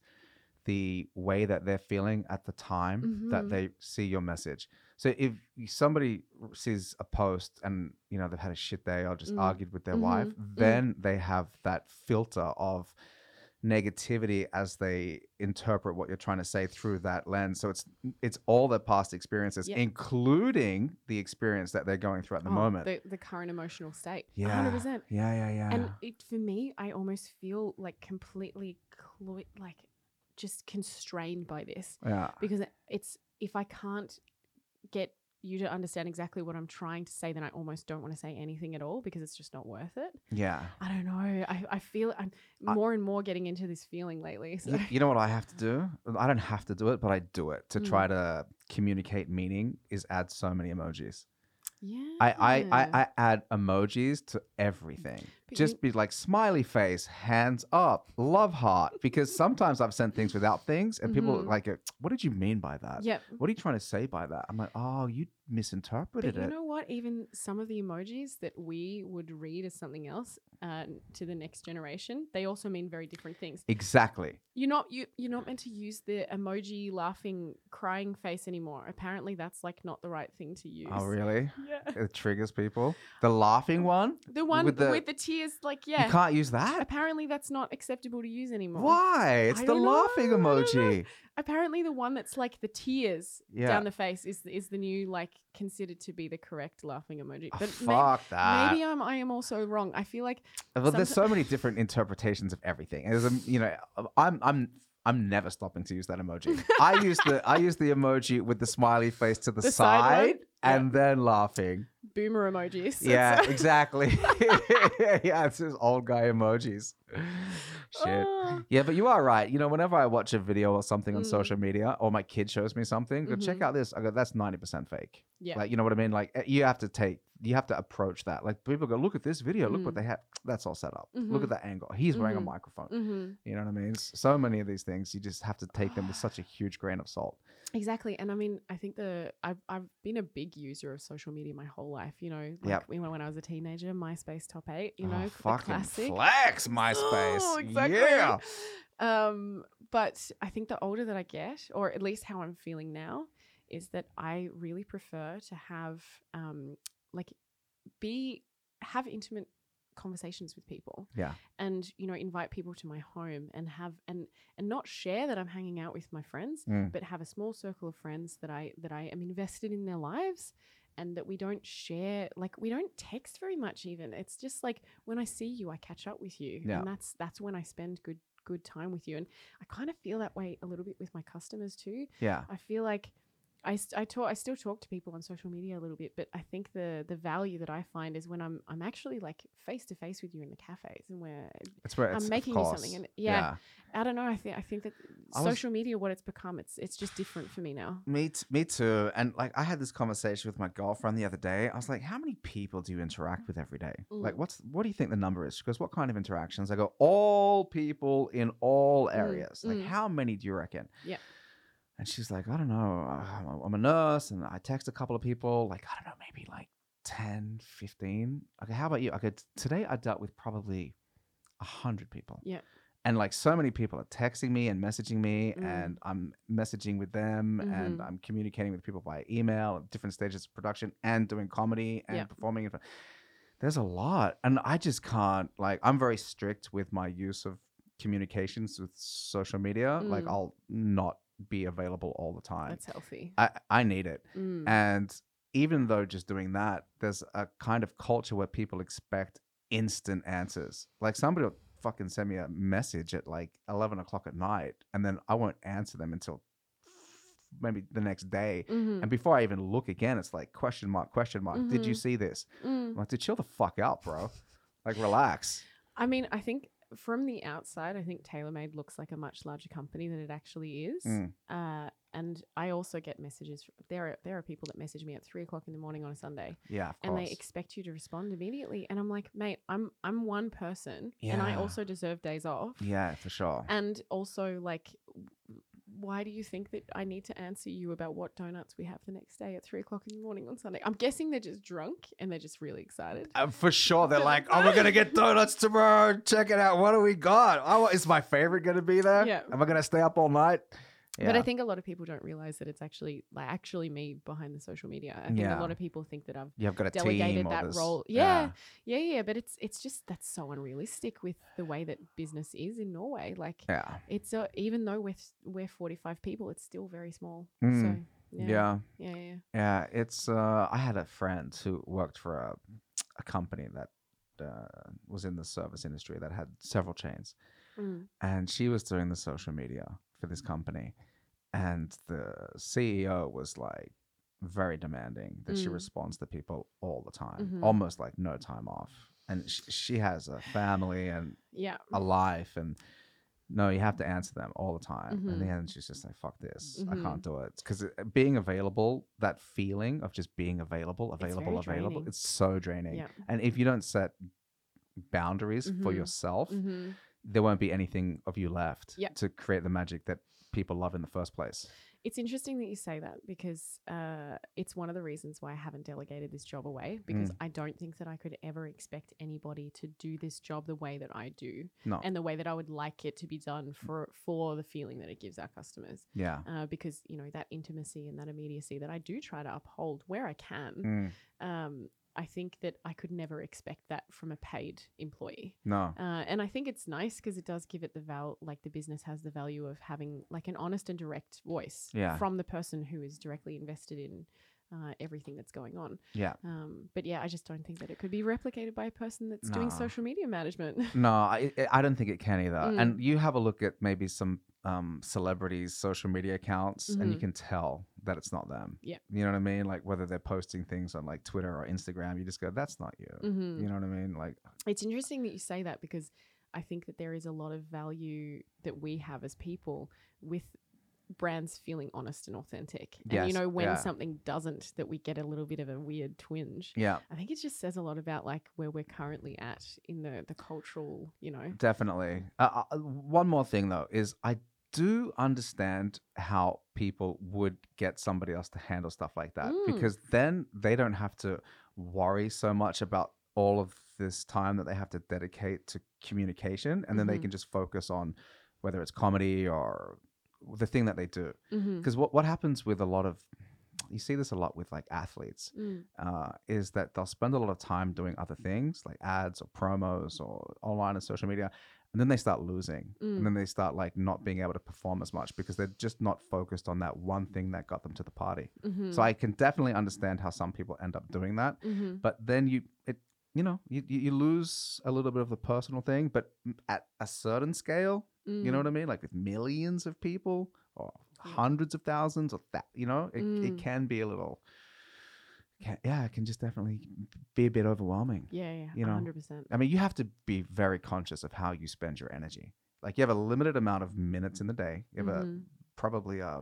the way that they're feeling at the time that Mhm. they see your message. So if somebody sees a post and you know they've had a shit day or just Mm. argued with their wife, Mhm. Mm. then they have that filter of negativity as they interpret what you're trying to say through that lens. So it's it's all their past experiences, Yeah. including the experience that they're going through at the Oh, moment. The, the current emotional state. yeah, 100%. yeah, yeah, yeah. And it, for me, I almost feel like completely, clo- like just constrained by this yeah, because it's, if I can't get you to understand exactly what I'm trying to say, then I almost don't want to say anything at all because it's just not worth it. yeah. I don't know. I, I feel I'm I- more and more getting into this feeling lately. So. You, you know what I have to do? I don't have to do it, but I do it to Mm. try to communicate meaning. Is add so many emojis. yeah. I, I, I, I add emojis to everything. Just be like smiley face, hands up, love heart. Because sometimes I've sent things without things, and people Mhm. like, "What did you mean by that? Yep. What are you trying to say by that?" I'm like, "Oh, you misinterpreted But you it." know what? Even some of the emojis that we would read as something else uh, to the next generation, they also mean very different things. exactly. You're not you you're not meant to use the emoji laughing crying face anymore. Apparently, that's like not the right thing to use. Oh, really? Yeah. It triggers people. The laughing one. The one With with the- the, tears, like yeah. You can't use that. Apparently, that's not acceptable to use anymore. Why? It's I the don't know, laughing I don't know. emoji. Apparently, the one that's like the tears Yeah. down the face is is the new like considered to be the correct laughing emoji. Oh, But may- fuck that. maybe I'm I am also wrong. I feel like Well, there's so many different interpretations of everything. There's you know, I'm I'm I'm never stopping to use that emoji. I use the I use the emoji with the smiley face to the, The side side, one? And then laughing. boomer emojis. Yeah, exactly. yeah, it's just old guy emojis. Shit. Oh. Yeah, but you are right. You know, whenever I watch a video or something on Mm. social media, or my kid shows me something, go check Mhm. out this. I go, that's ninety percent fake. yeah. Like, you know what I mean? Like, eh, you have to take, you have to approach that. Like, people go, look at this video. Look what Mm. they have. That's all set up. Look Mhm. at that angle. He's wearing a Mhm. microphone. hmm You know what I mean? So many of these things, you just have to take them with such a huge grain of salt. Exactly. And I mean, I think the I've I've been a big user of social media my whole life. You know, like Yep. when, when I was a teenager, MySpace top eight. You Oh, know, fucking classic. flex MySpace. Oh, exactly. Yeah. Um, but I think the older that I get, or at least how I'm feeling now, is that I really prefer to have um like be have intimate conversations with people Yeah. and you know invite people to my home and have and and not share that I'm hanging out with my friends Mm. but have a small circle of friends that I that I am invested in their lives and that we don't share like we don't text very much even it's just like when I see you I catch up with you Yeah. and that's that's when I spend good good time with you and I kind of feel that way a little bit with my customers too Yeah. I feel like I, I talk I still talk to people on social media a little bit, but I think the the value that I find is when I'm I'm actually like face to face with you in the cafes and where It's where I'm making you something and yeah, I don't know I think I think that I was- social media what it's become it's it's just different for me now. Me, t- me too. And like, I had this conversation with my girlfriend the other day. I was like, "How many people do you interact with every day? Like, Mm. what's what do you think the number is?" She goes, "What kind of interactions?" I go, "All people in all Mm, areas. Like, mm. how many do you reckon?" Yeah. And she's like, I don't know, I'm a nurse, and I text a couple of people, like I don't know, maybe like 10, 15. Okay, how about you? Okay, today I dealt with probably a hundred people. Yeah. And like so many people are texting me and messaging me, Mm. and I'm messaging with them, and Mhm. I'm communicating with people via email at different stages of production, and doing comedy and Yeah. performing. in front- There's a lot, and I just can't. Like, I'm very strict with my use of communications with social media. Like, Mm. I'll not be available all the time. That's healthy. I I need it, Mm. and even though just doing that, there's a kind of culture where people expect instant answers. Like somebody will fucking send me a message at like 11 o'clock at night, and then I won't answer them until maybe the next day. Mhm. And before I even look again, it's like question mark, question mark. Did you Mhm. see this? Mm. I'm like, dude, chill the fuck out, bro. Like, relax. I mean, I think from the outside, I think TaylorMade looks like a much larger company than it actually is. Mm. Uh, and I also get messages. There are there are people that message me at three o'clock in the morning on a Sunday, Yeah, of and they expect you to respond immediately. And I'm like, mate, I'm I'm one person, and I also deserve days off. yeah, for sure. And also, like, why do you think that I need to answer you about what donuts we have the next day at three o'clock in the morning on Sunday? I'm guessing they're just drunk and they're just really excited. Uh, for sure, they're like, "Oh, we're gonna get donuts tomorrow. Check it out. What do we got? Oh, is my favorite gonna be there? Yeah. Am I gonna stay up all night? But I think a lot of people don't realize that it's actually like actually me behind the social media. I think Yeah. a lot of people think that I've you've got a delegated that this- role. Yeah. yeah, yeah, but it's it's just that's so unrealistic with the way that business is in Norway. Like yeah, it's a, even though we're we're 45 people, it's still very small. Mm. So yeah, yeah, yeah, yeah. yeah. It's. Uh, I had a friend who worked for a, a company that uh, was in the service industry that had several chains, Mm. and she was doing the social media for this company, and the CEO was like very demanding that she Mm. responds to people all the time, Mhm. almost like no time off. And she, she has a family and yeah. a life, and no, you have to answer them all the time. And Mhm. the end, she's just like, "Fuck this, I Mhm. can't do it." Because being available, that feeling of just being available, available, available, draining. it's so draining. Yeah. And if you don't set boundaries for Mhm. yourself, hmm there won't be anything of you left to create the magic that people love in the first place. It's interesting that you say that because uh, it's one of the reasons why I haven't delegated this job away because Mm. I don't think that I could ever expect anybody to do this job the way that I do No. and the way that I would like it to be done for for the feeling that it gives our customers. yeah. Uh, because you know that intimacy and that immediacy that I do try to uphold where I can. Mm. Um, I think that I could never expect that from a paid employee. No. Uh, and I think it's nice because it does give it the val like the business has the value of having like an honest and direct voice Yeah. from the person who is directly invested in uh, everything that's going on. Yeah. Um, but yeah, I just don't think that it could be replicated by a person that's doing social media management. No, I I- don't think it can either. Mm. And you have a look at maybe some um, celebrities' social media accounts, and you Mhm. can tell that it's not them. Yeah. You know what I mean? Like whether they're posting things on like Twitter or Instagram, you just go, "That's not you." Mhm. You know what I mean? Like, It's interesting that you say that because I think that there is a lot of value that we have as people with brands feeling honest and authentic. And you know, when yeah. something doesn't, that we get a little bit of a weird twinge. yeah, I think it just says a lot about like where we're currently at in the the cultural, you know. definitely. Uh, uh, one more thing though is I do understand how people would get somebody else to handle stuff like that Mm. because then they don't have to worry so much about all of this time that they have to dedicate to communication and then they Mhm. can just focus on whether it's comedy or the thing that they do Mm-hmm. because what, what happens with a lot of you see this a lot with like athletes Mm. uh, is that they'll spend a lot of time doing other things like ads or promos or online and social media and then they start losing Mm. and then they start like not being able to perform as much because they're just not focused on that one thing that got them to the party Mm-hmm. so i can definitely understand how some people end up doing that mm-hmm. but then you it you know you you lose a little bit of the personal thing but at a certain scale you know what I mean? Like with millions of people or hundreds of thousands or that, you know, it, Mm. it can be a little, can, yeah, it can just definitely be a bit overwhelming. Yeah, yeah, you know, hundred percent. I mean, you have to be very conscious of how you spend your energy. Like you have a limited amount of minutes in the day. You have a Mhm. probably a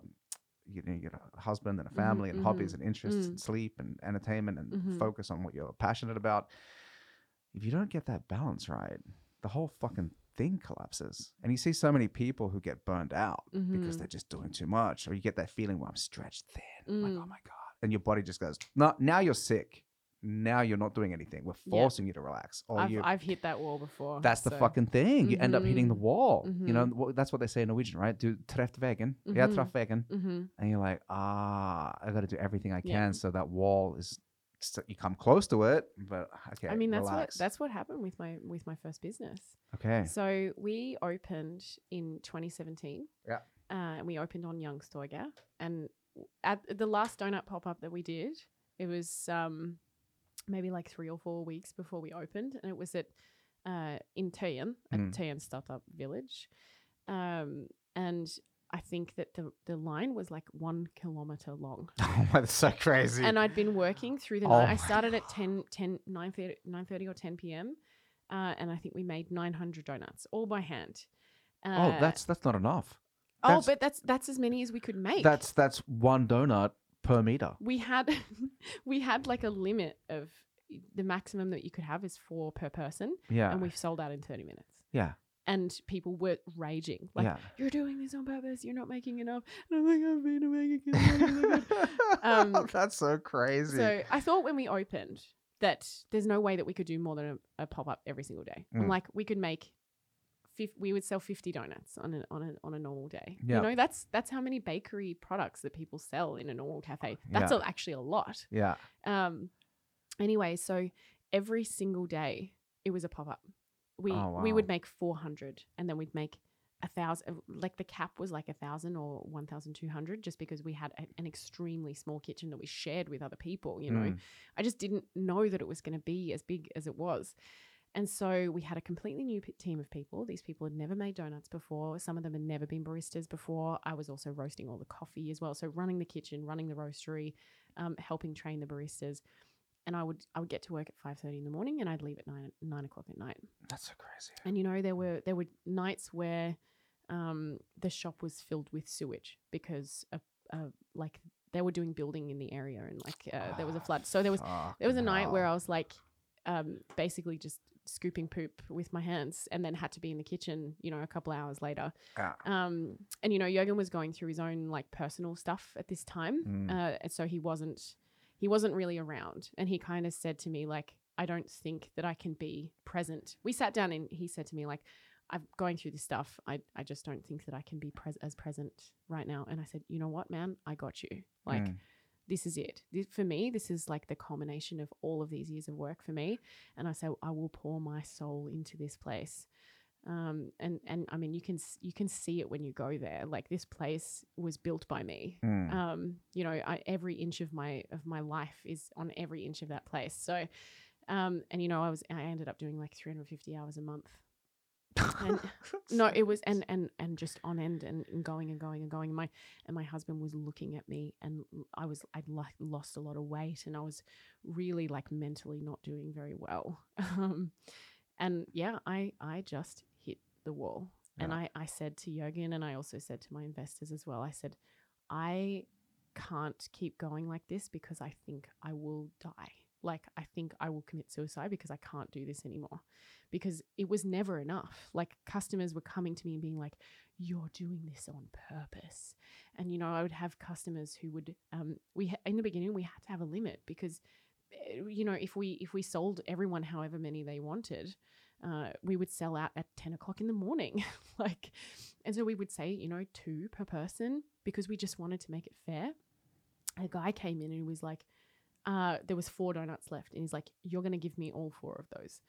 you know, you get a husband and a Mhm, family and hobbies mhm, and interests mm. and sleep and entertainment and Mhm. focus on what you're passionate about. If you don't get that balance right, the whole fucking thing collapses. And you see so many people who get burned out because Mhm. they're just doing too much, or you get that feeling where I'm stretched thin. Like, oh Mm. my god! And your body just goes, no. Now you're sick. Now you're not doing anything. We're forcing you to relax. Or I've, you. I've hit that wall before. that's the fucking thing. You end up hitting the Mhm. wall. You know, Mhm. that's what they say in Norwegian, right? Do treft vegen. Yeah, treft vegen. Mm-hmm. And you're like, ah, I got to do everything I can Yeah. so that wall is. So you come close to it, but okay. I mean, that's relax. what that's what happened with my with my first business. okay. So we opened in 2017. Yeah. Uh, and we opened on Young Youngstorget. And at the last donut pop up that we did, it was um, maybe like three or four weeks before we opened, and it was at uh, in Tøyen, at Mm. Tøyen Startup Village. Um, and I think that the the line was like one kilometer long. Oh, that's so crazy. and I'd been working through the Oh night. I started at 10, 10 9 30, or 10 p.m. Uh, and I think we made 900 donuts all by hand. oh, Uh, that's that's not enough. oh, but that's that's as many as we could make. That's that's one donut per meter. we had we had like a limit of the maximum that you could have is four per person, Yeah. and we've sold out in 30 minutes. yeah. And people were raging, like, yeah. "You're doing this on purpose. You're not making enough." And I'm like, "I've been making it." Um, that's so crazy. So I thought when we opened that there's no way that we could do more than a, a pop up every single day. I'm Mm. like, we could make, we would sell 50 donuts on a, on a, on a normal day. Yeah. You know, that's that's how many bakery products that people sell in a normal cafe. That's Yeah. a, actually a lot. yeah. Um, anyway, so every single day it was a pop up. We Oh, we would make 400, and then we'd make a thousand. Like the cap was like a thousand or 1,200, just because we had a, an extremely small kitchen that we shared with other people. You know, Mm. I just didn't know that it was going to be as big as it was. And so we had a completely new p- team of people. These people had never made donuts before. Some of them had never been baristas before. I was also roasting all the coffee as well. So running the kitchen, running the roastery, um, helping train the baristas. And I would I would get to work at five thirty in the morning, and I'd leave at nine nine o'clock at night. That's so crazy. And you know there were there were nights where um, the shop was filled with sewage because of, uh, like they were doing building in the area, and like uh, there was a flood. So there was there was a night where I was like, um, basically just scooping poop with my hands, and then had to be in the kitchen, you know, a couple hours later. Yeah. Um, and you know, Jørgen was going through his own like personal stuff at this time, Mm. uh, and so he wasn't he wasn't really around. And he kind of said to me like, I don't think that I can be present. We sat down, and he said to me like. I'm going through this stuff. I, I just don't think that I can be pres- as present right now. And I said, you know what, man, I got you. Like, Mm. this is it. This, for me, this is like the culmination of all of these years of work for me. And I say, I will pour my soul into this place. Um, and and I mean, you can you can see it when you go there. Like this place was built by me. Mm. Um, you know, I, every inch of my of my life is on every inch of that place. So, um, and you know, I was I ended up doing like 350 hours a month. and- No, it was and and and just on end and, and going and going and going. And my and my husband was looking at me, and I was I'd like lost a lot of weight, and I was really like mentally not doing very well. Um, and yeah, I I just the wall, and I I said to Jørgen, and I also said to my investors as well. I said, I can't keep going like this because I think I will die. Like I think I will commit suicide because I can't do this anymore because it was never enough. Like customers were coming to me and being like, "You're doing this on purpose," and you know, I would have customers who would. Um, we ha- in the beginning we had to have a limit because, eh, you know, if we if we sold everyone however many they wanted, uh, we would sell out at ten o'clock in the morning, like, and so we would say, you know, two per person because we just wanted to make it fair. A guy came in and he was like, uh, there was four donuts left, and he's like, "You're gonna give me all four of those."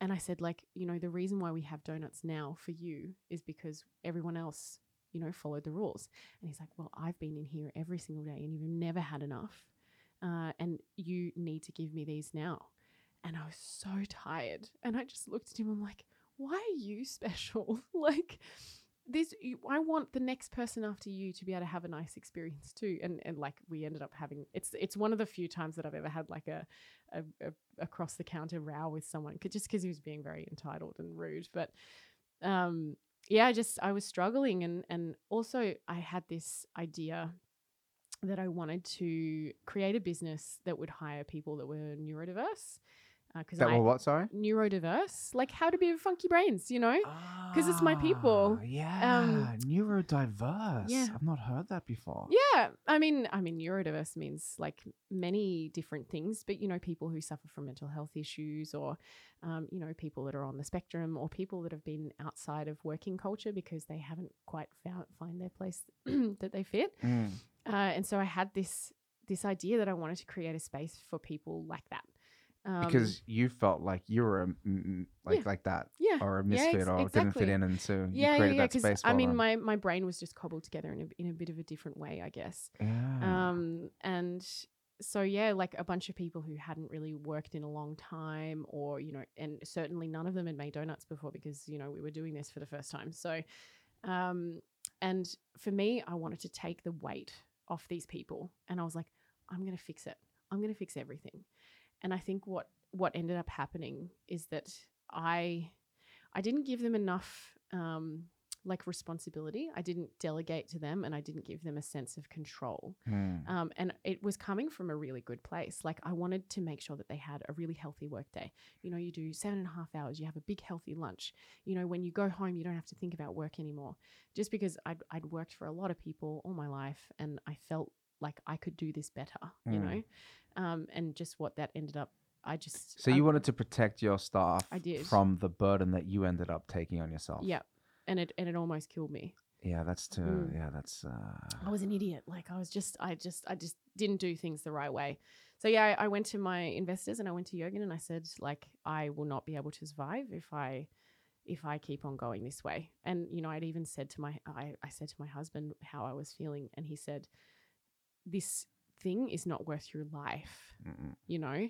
And I said, like, you know, the reason why we have donuts now for you is because everyone else, you know, followed the rules. And he's like, well, I've been in here every single day and you've never had enough. Uh, and you need to give me these now. And I was so tired. And I just looked at him. I'm like, why are you special? like, this, I want the next person after you to be able to have a nice experience too. And and like we ended up having, it's it's one of the few times that I've ever had like a, a, a across the counter row with someone just because he was being very entitled and rude. But um, yeah, I just I was struggling, and and also I had this idea that I wanted to create a business that would hire people that were neurodiverse. Because That I were what? Sorry. neurodiverse, like how to be funky brains, you know. 'Cause it's my people. Ah, Yeah. Neurodiverse. yeah. I've not heard that before. Yeah, I mean, I mean, neurodiverse means like many different things, but you know, people who suffer from mental health issues, or um, you know, people that are on the spectrum, or people that have been outside of working culture because they haven't quite found find their place that they fit. Mm. Uh, and so I had this this idea that I wanted to create a space for people like that. Um, because you felt like you were a, like Yeah. like that yeah, or a yeah, misfit ex- or didn't fit in, and so you yeah, yeah, created yeah. that space. I mean, them. my my brain was just cobbled together in a in a bit of a different way, I guess. yeah. Um, and so yeah, like a bunch of people who hadn't really worked in a long time, or you know, and certainly none of them had made donuts before because you know we were doing this for the first time. So, um, and for me, I wanted to take the weight off these people, and I was like, I'm gonna fix it. I'm gonna fix everything. And I think what what ended up happening is that I I didn't give them enough um, like responsibility. I didn't delegate to them, and I didn't give them a sense of control. Hmm. Um, and it was coming from a really good place. Like I wanted to make sure that they had a really healthy work day. You know, you do seven and a half hours, you have a big healthy lunch. You know, when you go home, you don't have to think about work anymore. Just because I'd, I'd worked for a lot of people all my life and I felt like I could do this better, you Mm. know? Um, and just what that ended up, I just. So you wanted to protect your staff I did. from the burden that you ended up taking on yourself. Yeah. And it, and it almost killed me. Yeah, that's too. Mm. Yeah, that's. Uh, I was an idiot. Like I was just, I just, I just didn't do things the right way. So yeah, I, I went to my investors and I went to Jørgen and I said, like, I will not be able to survive if I, if I keep on going this way. And you know, I'd even said to my, I, I said to my husband how I was feeling, and he said, this thing is not worth your life. mm-mm. You know,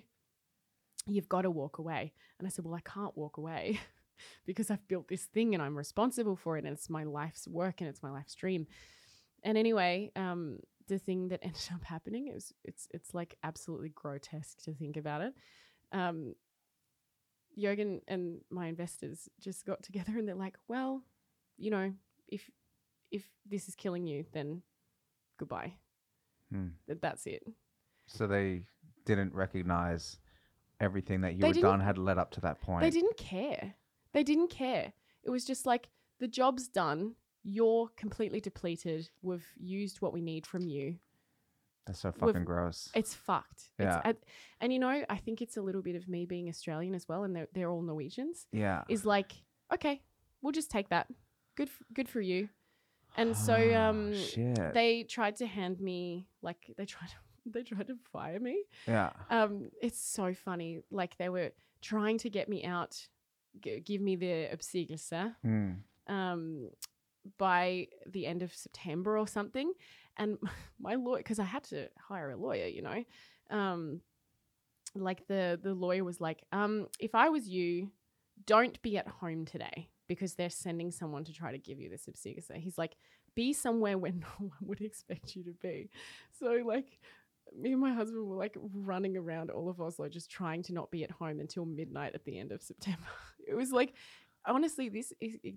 you've got to walk away. And I said, well, I can't walk away. because I've built this thing and I'm responsible for it and it's my life's work and it's my life's dream. And anyway, um, the thing that ended up happening is it's it's like absolutely grotesque to think about it. Um, Jørgen and my investors just got together and they're like, well, you know, if if this is killing you, then goodbye. Hmm. That that's it. So they didn't recognize everything that you They had done had led up to that point. They didn't care. They didn't care. It was just like the job's done. You're completely depleted. We've used what we need from you. That's so We've- fucking gross. It's fucked. Yeah. It's, and, and you know, I think it's a little bit of me being Australian as well, and they're, they're all Norwegians. Yeah. Is like, okay, we'll just take that. Good, f- good for you. And so, Ah, um, shit. they tried to hand me like they tried to they tried to fire me. yeah. Um, it's so funny. Like they were trying to get me out, g- give me the oppsigelse Hmm. um, by the end of September or something. And my lawyer, because I had to hire a lawyer, you know, um, like the the lawyer was like, um, if I was you, don't be at home today because they're sending someone to try to give you this oppsigelse. He's like, be somewhere where no one would expect you to be. So like. Me and my husband were like running around all of Oslo, just trying to not be at home until midnight at the end of September. It was like honestly this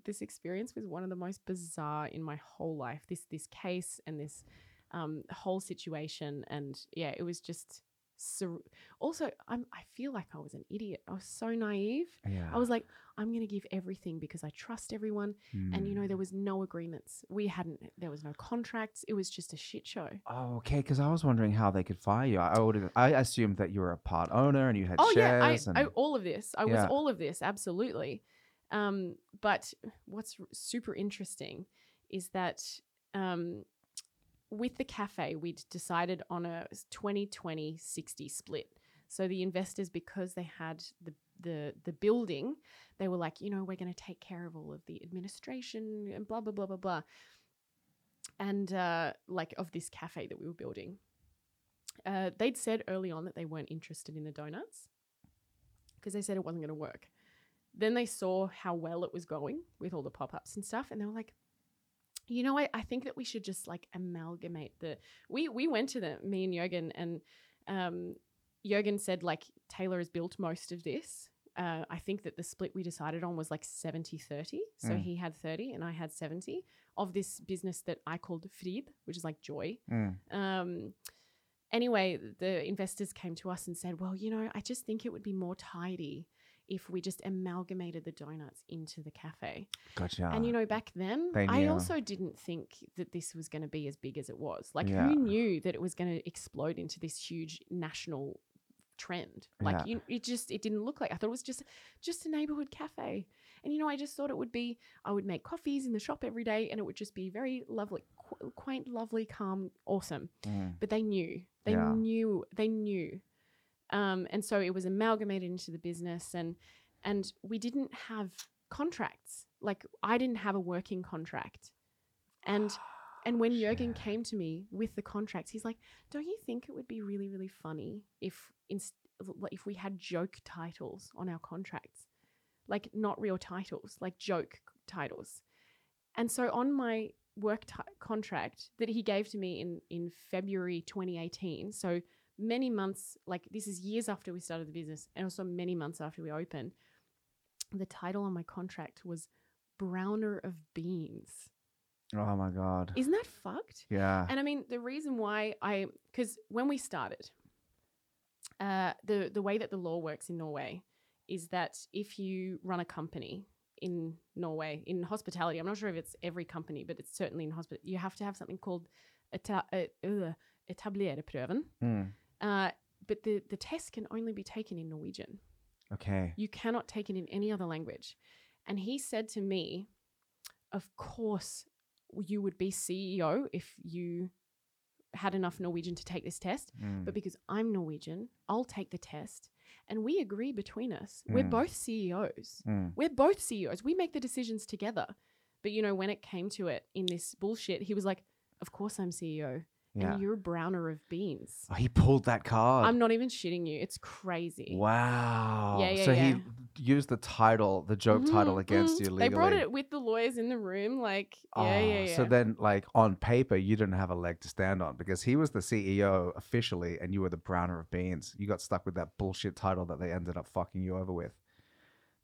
this experience was one of the most bizarre in my whole life this this case and this um, whole situation and yeah it was just sur- also I'm, i feel like i was an idiot i was so naive Yeah. i was like i'm going to give everything because i trust everyone and you know there was no agreements we hadn't there was no contracts it was just a shit show Oh, okay. Because I was wondering how they could fire you. I would. I assumed that you were a part owner and you had oh yeah I, shares. I all of this i was all of this absolutely um but what's r- super interesting is that um with the cafe we'd decided on a 20 20 60 split. So the investors because they had the the the building they were like you know we're going to take care of all of the administration and blah blah blah blah blah. And uh like of this cafe that we were building. Uh, they'd said early on that they weren't interested in the donuts because they said it wasn't going to work. Then they saw how well it was going with all the pop ups and stuff, and they were like, you know, I, I think that we should just like amalgamate the. We we went to them, me and Jørgen, and um, Jørgen said like Taylor has built most of this. Uh, I think that the split we decided on was like 70 30. So Mm. he had 30 and I had 70 of this business that I called Fryd, which is like joy. Mm. Um, anyway, the investors came to us and said, "Well, you know, I just think it would be more tidy if we just amalgamated the donuts into the cafe." Gotcha. And you know, back then, I also didn't think that this was going to be as big as it was. Like, Yeah. who knew that it was going to explode into this huge national trend? Like, Yeah. you, it just it didn't look like. I thought it was just just a neighborhood cafe. And you know, I just thought it would be. I would make coffees in the shop every day, and it would just be very lovely, qu- quaint, lovely, calm, awesome. Mm. But they knew. They Yeah. knew. They knew. Um, and so it was amalgamated into the business, and and we didn't have contracts. Like I didn't have a working contract, and and when Jørgen came to me with the contracts, he's like, "Don't you think it would be really, really funny if inst- if we had joke titles on our contracts, like not real titles, like joke titles?" And so on my work ti contract that he gave to me in in February 2018, so many months, like this is years after we started the business, and also many months after we opened, the title on my contract was Browner of Beans. Oh my god. Isn't that fucked? Yeah. And I mean, the reason why I, because when we started, uh, the the way that the law works in Norway is that if you run a company in Norway in hospitality, I'm not sure if it's every company, but it's certainly in hospital, you have to have something called uh, uh. Mm. Uh, but the the test can only be taken in Norwegian. Okay. You cannot take it in any other language. And he said to me, Of course, you would be CEO if you had enough Norwegian to take this test. Mm. But because I'm Norwegian, I'll take the test. And we agree between us. We're Mm. both CEOs. Mm. We're both CEOs. We make the decisions together. But you know, when it came to it in this bullshit, he was like, Of course I'm CEO. Yeah. And you're a browner of beans. Oh, he pulled that card. I'm not even shitting you. It's crazy. Wow. Yeah, yeah, so yeah. he used the title, the joke title Mhm, against mhm. you legally. They brought it with the lawyers in the room. Like, yeah, Oh, yeah, yeah. So then, like on paper, you didn't have a leg to stand on because he was the CEO officially, and you were the browner of beans. You got stuck with that bullshit title that they ended up fucking you over with.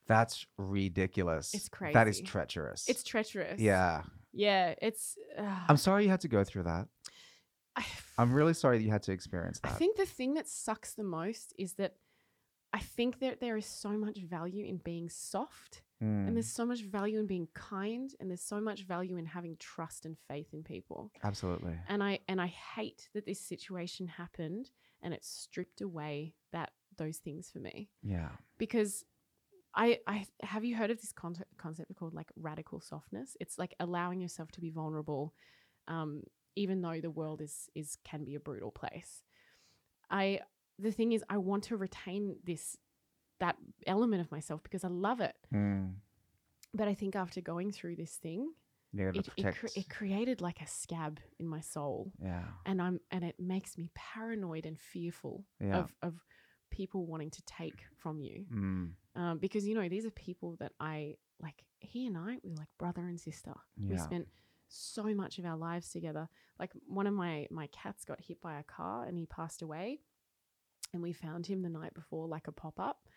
That's ridiculous. It's crazy. That is treacherous. it's treacherous. yeah. Yeah, it's. Uh, I'm sorry you had to go through that. I'm really sorry that you had to experience that. I think the thing that sucks the most is that I think that there is so much value in being soft, Mm, and there's so much value in being kind, and there's so much value in having trust and faith in people. absolutely. And I and I hate that this situation happened and it stripped away that those things for me. Yeah. because I, I have you heard of this concept concept called like radical softness? It's like allowing yourself to be vulnerable, um, even though the world is is can be a brutal place. I the thing is, I want to retain this that element of myself because I love it. Mm. But I think after going through this thing, it it, cre- it created like a scab in my soul, yeah. and I'm and it makes me paranoid and fearful Yeah. of of people wanting to take from you Mm. um, because you know these are people that I like. He and I, we were like brother and sister. We spent so much of our lives together. Like one of my my cats got hit by a car and he passed away, and we found him the night before, like a pop up,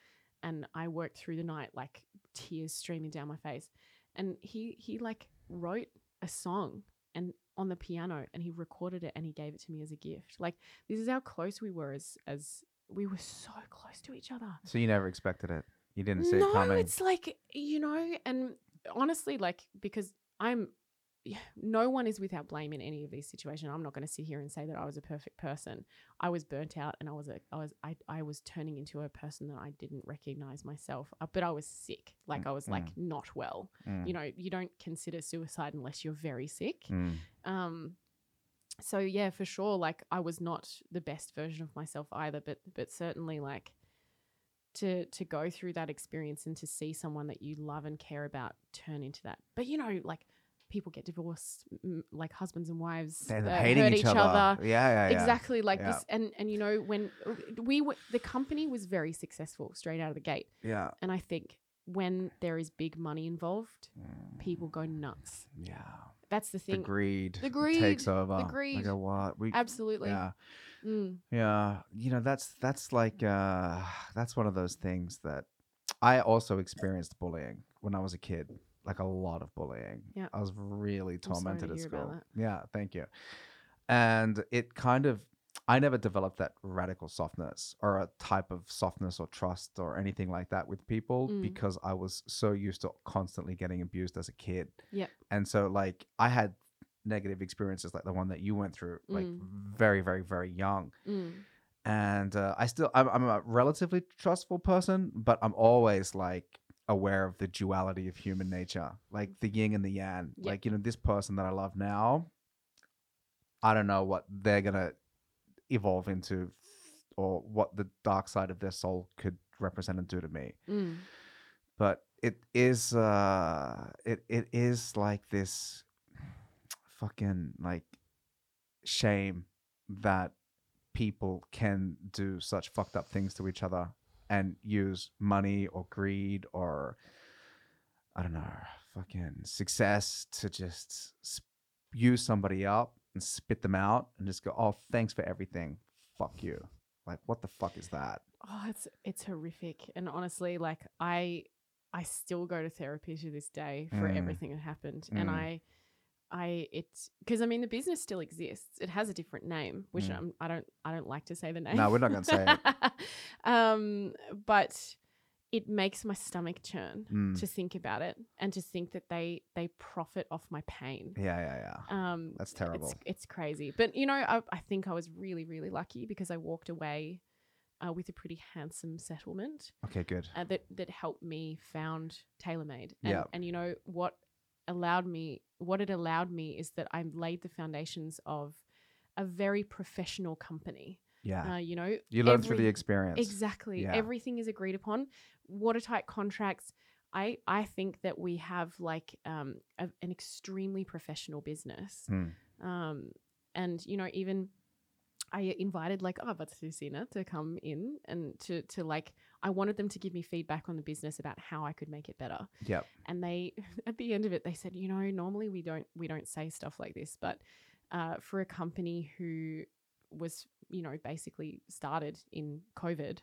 and I worked through the night, like tears streaming down my face, and he he like wrote a song and on the piano and he recorded it and he gave it to me as a gift. Like this is how close we were as as we were so close to each other So you never expected it. You didn't see no, it coming. it's like you know, and honestly, like because I'm, no one is without blame in any of these situations. I'm not going to sit here and say that I was a perfect person. I was burnt out, and I was a, I was, I, I was turning into a person that I didn't recognize myself. Uh, But I was sick, like I was like not well. Mm. You know, you don't consider suicide unless you're very sick. Mm. Um, so yeah, for sure. Like I was not the best version of myself either, but but certainly like to to go through that experience and to see someone that you love and care about turn into that. But you know, like people get divorced, m- like husbands and wives uh, hating hurt each, other. Yeah, yeah, yeah. Exactly like Yeah. this, and and you know when we were, the company was very successful straight out of the gate, Yeah. and I think when there is big money involved, Mm. people go nuts. Yeah. That's the The thing. greed. The greed. takes over. The greed. Like a what? We, Absolutely. Yeah. Mm. Yeah. You know, that's that's like uh that's one of those things that I also experienced bullying when I was a kid. Like a lot of bullying. Yeah. I was really tormented at school. Yeah, thank you. And it kind of I never developed that radical softness or a type of softness or trust or anything like that with people Mm. because I was so used to constantly getting abused as a kid. Yeah. And so like I had negative experiences like the one that you went through like Mm. very very very young Mm. and uh, I still I'm, I'm a relatively trustful person, but I'm always like aware of the duality of human nature, like the yin and the yang. Yep. Like you know, this person that I love now, I don't know what they're gonna evolve into, or what the dark side of their soul could represent and do to me. Mm. But it is uh, it it is like this fucking like shame that people can do such fucked up things to each other and use money or greed or I don't know, fucking success to just sp- use somebody up and spit them out and just go, "Oh, thanks for everything. Fuck you." Like, what the fuck is that? Oh, it's it's horrific. And honestly, like I I still go to therapy to this day for Mm. everything that happened. And Mm. I I it's because I mean the business still exists. It has a different name, which Mm. I'm, I don't I don't like to say the name. No, we're not gonna say it. um, but it makes my stomach churn Mm. to think about it and to think that they they profit off my pain. Yeah, yeah, yeah. Um, That's terrible. it's it's crazy. But you know, I, I think I was really really lucky because I walked away uh, with a pretty handsome settlement Okay, good. uh, that that helped me found TaylorMade. And, Yeah. and you know what allowed me what it allowed me is that I laid the foundations of a very professional company. Yeah. Uh, you know, you learn through the experience. Exactly. Yeah. Everything is agreed upon. Watertight contracts. I, I think that we have like um, a, an extremely professional business. Hmm. Um, and, you know, even I invited like oh, Mattilsynet to come in and to, to like, I wanted them to give me feedback on the business about how I could make it better. Yep. And they, at the end of it, they said, you know, normally we don't, we don't say stuff like this, but uh, for a company who was, you know, basically started in COVID,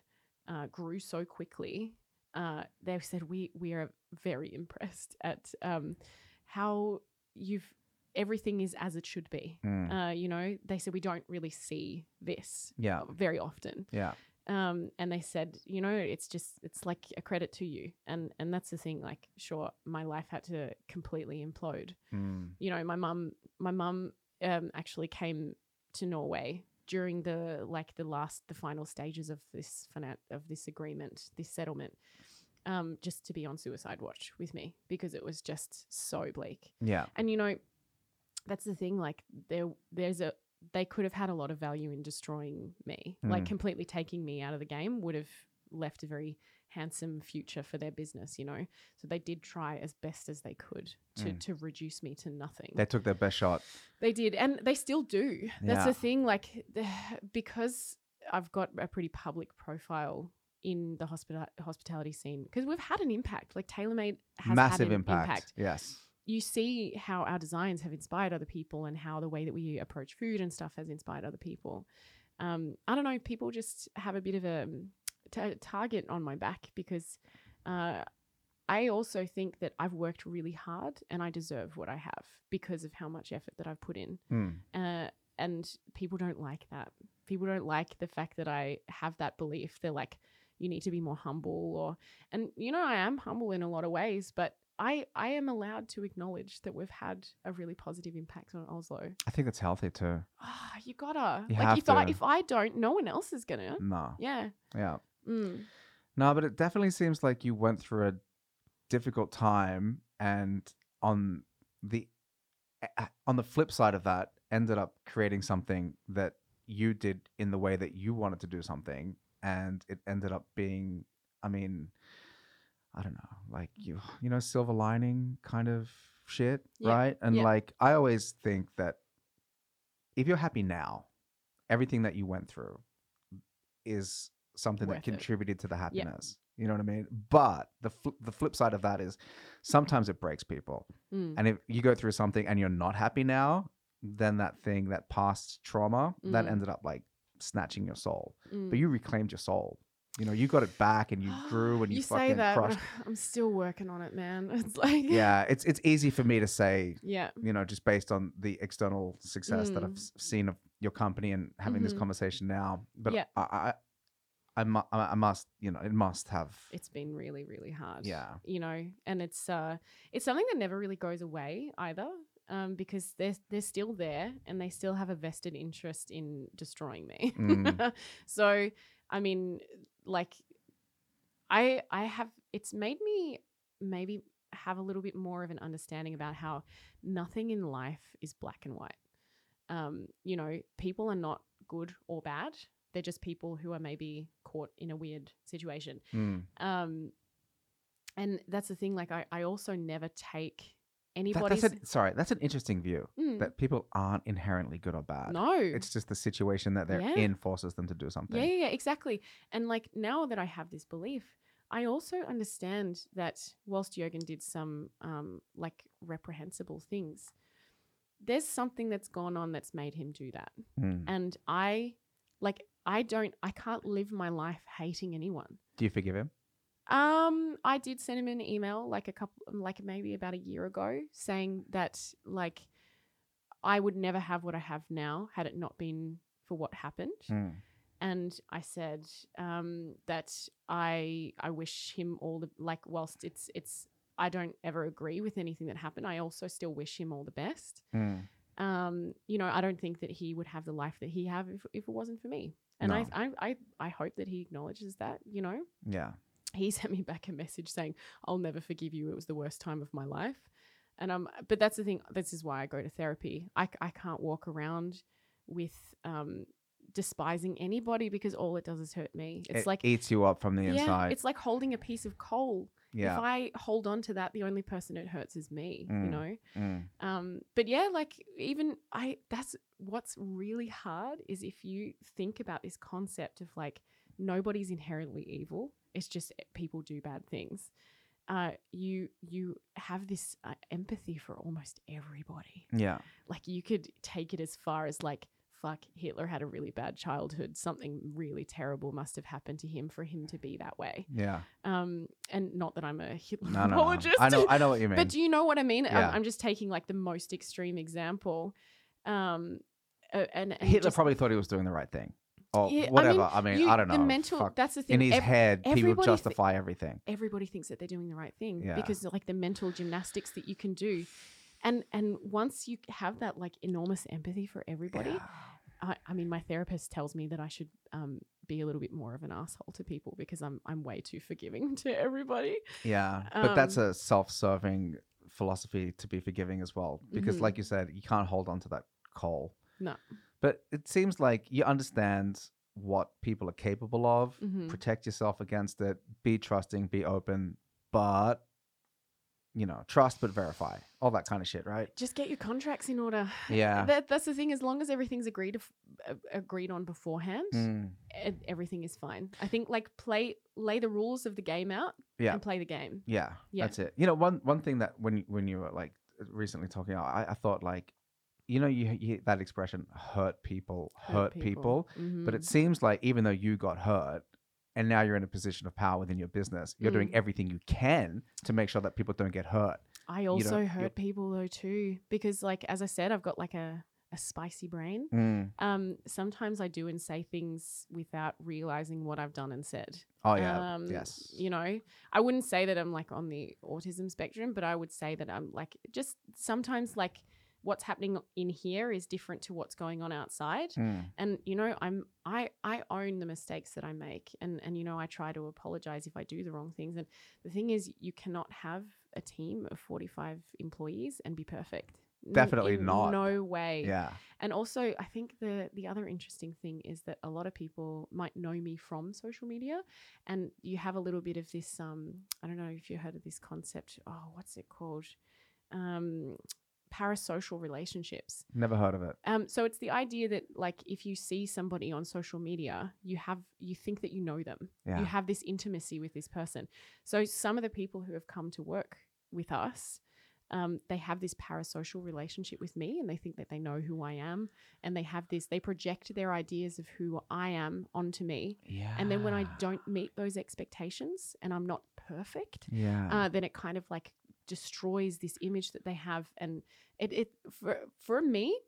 uh, grew so quickly. Uh, they said we we are very impressed at um, how you've everything is as it should be. Mm. Uh, you know, they said we don't really see this Yeah. very often. Yeah. Um, and they said, you know, it's just it's like a credit to you, and and that's the thing. Like, sure, my life had to completely implode Mm. you know, my mum, my mum um, actually came to Norway during the like the last, the final stages of this finan- of this agreement, this settlement, um, just to be on suicide watch with me because it was just so bleak. Yeah. And you know, that's the thing. Like there, there's a they could have had a lot of value in destroying me, like Mm. completely taking me out of the game would have left a very handsome future for their business, you know. So they did try as best as they could to Mm. to reduce me to nothing. They took their best shot. They did, and they still do. That's Yeah. the thing. Like, the, because I've got a pretty public profile in the hospital hospitality scene, because we've had an impact. Like TaylorMade has Massive had an impact. Yes. You see how our designs have inspired other people, and how the way that we approach food and stuff has inspired other people. Um, I don't know. People just have a bit of a um, target on my back because. Uh, I also think that I've worked really hard and I deserve what I have because of how much effort that I've put in. Mm. Uh, and people don't like that. People don't like the fact that I have that belief. They're like, you need to be more humble, or and you know I am humble in a lot of ways, but I I am allowed to acknowledge that we've had a really positive impact on Oslo. I think that's healthy too. Ah, you gotta You like if I if I don't, no one else is gonna. No. Yeah. Yeah. Mm. No, but it definitely seems like you went through a difficult time, and on the on the flip side of that, ended up creating something that you did in the way that you wanted to do something, and it ended up being, I mean, I don't know, like you you know, silver lining kind of shit, Yeah, right? And yeah. like I always think that if you're happy now, everything that you went through is something that Worth it. contributed to the happiness. You know what I mean? But the fl- the flip side of that is sometimes it breaks people. Mm. And if you go through something and you're not happy now, then that thing, that past trauma, that Mm. ended up like snatching your soul. Mm. But you reclaimed your soul You know, you got it back and you grew and you, you fucking say that. crushed. I'm still working on it, man. It's like Yeah, it's it's easy for me to say, yeah, you know, just based on the external success that I've Mm. seen of your company and having this Mhm. conversation now. But Yeah. I, I, I, mu- I I must, you know, it must have. it's been really really hard. Yeah. you know, and it's uh it's something that never really goes away either. Um, because they're they're still there and they still have a vested interest in destroying me. Mm. so, I mean, like, I I have it's made me maybe have a little bit more of an understanding about how nothing in life is black and white. Um, you know, people are not good or bad. They're just people who are maybe caught in a weird situation. Mm. Um, and that's the thing. Like, I, I also never take That- anybody's. that's an, sorry, that's an interesting view. Mm, That people aren't inherently good or bad. no, It's just the situation that they're Yeah. in forces them to do something. Yeah, yeah, yeah, exactly. And like now that I have this belief, I also understand that whilst Jørgen did some um, like reprehensible things, there's something that's gone on that's made him do that. Mm. And I, like, I don't, I can't live my life hating anyone. Do you forgive him? Um, I did send him an email like a couple, like maybe about a year ago, saying that like I would never have what I have now had it not been for what happened Mm. and I said um, that I I wish him all the like whilst it's it's I don't ever agree with anything that happened. I also still wish him all the best. Mm. Um, you know, I don't think that he would have the life that he have if, if it wasn't for me. And No. I, I I I hope that he acknowledges that. You know, Yeah. He sent me back a message saying, "I'll never forgive you. It was the worst time of my life." And um, but that's the thing. This is why I go to therapy. I, I can't walk around with um despising anybody because all it does is hurt me. It's like it like eats you up from the yeah, inside. it's like holding a piece of coal. yeah. If I hold on to that, the only person it hurts is me. You Mm. know. Mm. Um, but yeah, like even I that's what's really hard is if you think about this concept of like nobody's inherently evil. It's just people do bad things. Uh, you you have this uh, empathy for almost everybody. Yeah. Like you could take it as far as like fuck Hitler had a really bad childhood. Something really terrible must have happened to him for him to be that way. Yeah. Um, and not that I'm a Hitler No, no, no. apologist. I know. I know what you mean. But do you know what I mean? Yeah. I'm, I'm just taking like the most extreme example. Um, uh, and, and Hitler just- probably thought he was doing the right thing, or Yeah, I whatever. mean, I mean, you- I don't know. The mental. Fuck. That's the thing. In his ev- head, he thi- justify everything. everybody thinks that they're doing the right thing Yeah. because like the mental gymnastics that you can do, and and once you have that like enormous empathy for everybody, Yeah. I, I mean, my therapist tells me that I should um, be a little bit more of an asshole to people because I'm I'm way too forgiving to everybody. Yeah, but that's Um, a self-serving philosophy to be forgiving as well, because, Mhm. like you said, you can't hold on to that coal. No. But it seems like you understand what people are capable of. Mhm. Protect yourself against it. Be trusting. Be open. But you know, trust but verify. All that kind of shit, right? Just get your contracts in order. Yeah. That, that's the thing. As long as everything's agreed uh, agreed on beforehand, Mm, everything is fine. I think like play lay the rules of the game out Yeah. and play the game. Yeah, Yeah. that's it. You know, one one thing that when you- when you were like recently talking, I, I thought like, you know, you, you hear that expression, hurt people, hurt, people. But it Mhm. seems like even though you got hurt, and now you're in a position of power within your business, you're doing Mm. everything you can to make sure that people don't get hurt. I also hurt people though too because like as I said, I've got like a a spicy brain. Mm. Um, sometimes I do and say things without realizing what I've done and said. Oh yeah, Um, yes. You know, I wouldn't say that I'm like on the autism spectrum, but I would say that I'm like just sometimes like what's happening in here is different to what's going on outside. Mm. And you know, I'm I I own the mistakes that I make, and and you know, I try to apologize if I do the wrong things. And the thing is, you cannot have a team of 45 employees and be perfect. Definitely in not. No way. Yeah. And also, I think the the other interesting thing is that a lot of people might know me from social media, and you have a little bit of this. Um, I don't know if you heard of this concept. Oh, what's it called? Um, parasocial relationships. Never heard of it. Um, so it's the idea that like if you see somebody on social media, you have you think that you know them. Yeah. You have this intimacy with this person. So some of the people who have come to work with us, um, they have this parasocial relationship with me and they think that they know who I am. And they have this, they project their ideas of who I am onto me. Yeah. And then when I don't meet those expectations and I'm not perfect, Yeah. uh, then it kind of like destroys this image that they have. And it, it for, for me,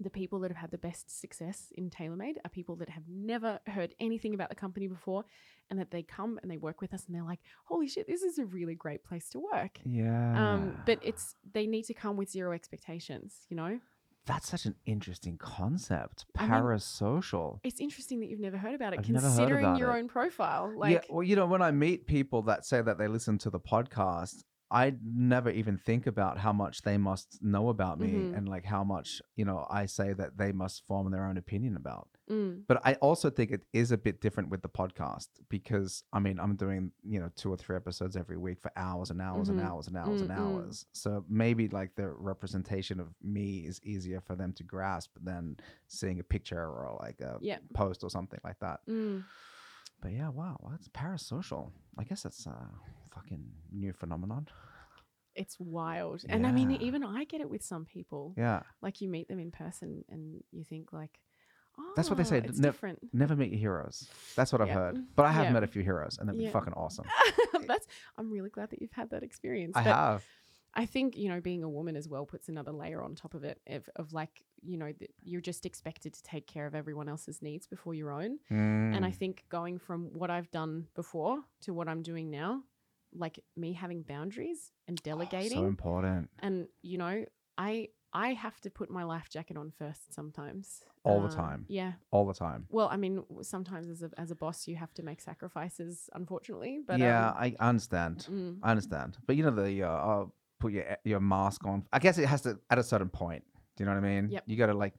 the people that have had the best success in TaylorMade are people that have never heard anything about the company before and that they come and they work with us and they're like, holy shit, this is a really great place to work. yeah. Um, but it's they need to come with zero expectations, you know? that's such an interesting concept. I mean- Parasocial. It's interesting that you've never heard about it, I've considering about your it. own profile. Like yeah, well, you know, when I meet people that say that they listen to the podcast, I never even think about how much they must know about me Mhm. and like how much, you know, I say that they must form their own opinion about. mm, But I also think it is a bit different with the podcast because I mean, I'm doing, you know, two or three episodes every week for hours and hours and Mhm. hours and hours and Mm, mm. hours. So maybe like the representation of me is easier for them to grasp than seeing a picture or like a Yeah. post or something like that. mm. But yeah, wow, that's parasocial. I guess that's a fucking new phenomenon. It's wild. And I mean, Yeah. even I get it with some people. Yeah, Like you meet them in person and you think like, oh, That's what they say, It's nev- different. never meet your heroes. That's what I've Yeah. heard. But I have Yeah. met a few heroes, and they've been Yeah. fucking awesome. That's. I'm really glad that you've had that experience. I But have. I think you know being a woman as well puts another layer on top of it of, of like you know that you're just expected to take care of everyone else's needs before your own. And I Mm. think going from what I've done before to what I'm doing now, like me having boundaries and Oh, delegating, so important and you know, I I have to put my life jacket on first sometimes. All the Um, time. Yeah. all the time. Well, I mean, sometimes as a as a boss, you have to make sacrifices, unfortunately. But yeah, um, I understand. mm, I understand. But you know the uh, uh, put your your mask on. I guess it has to at a certain point. Do you know what I mean? Yep. You got to like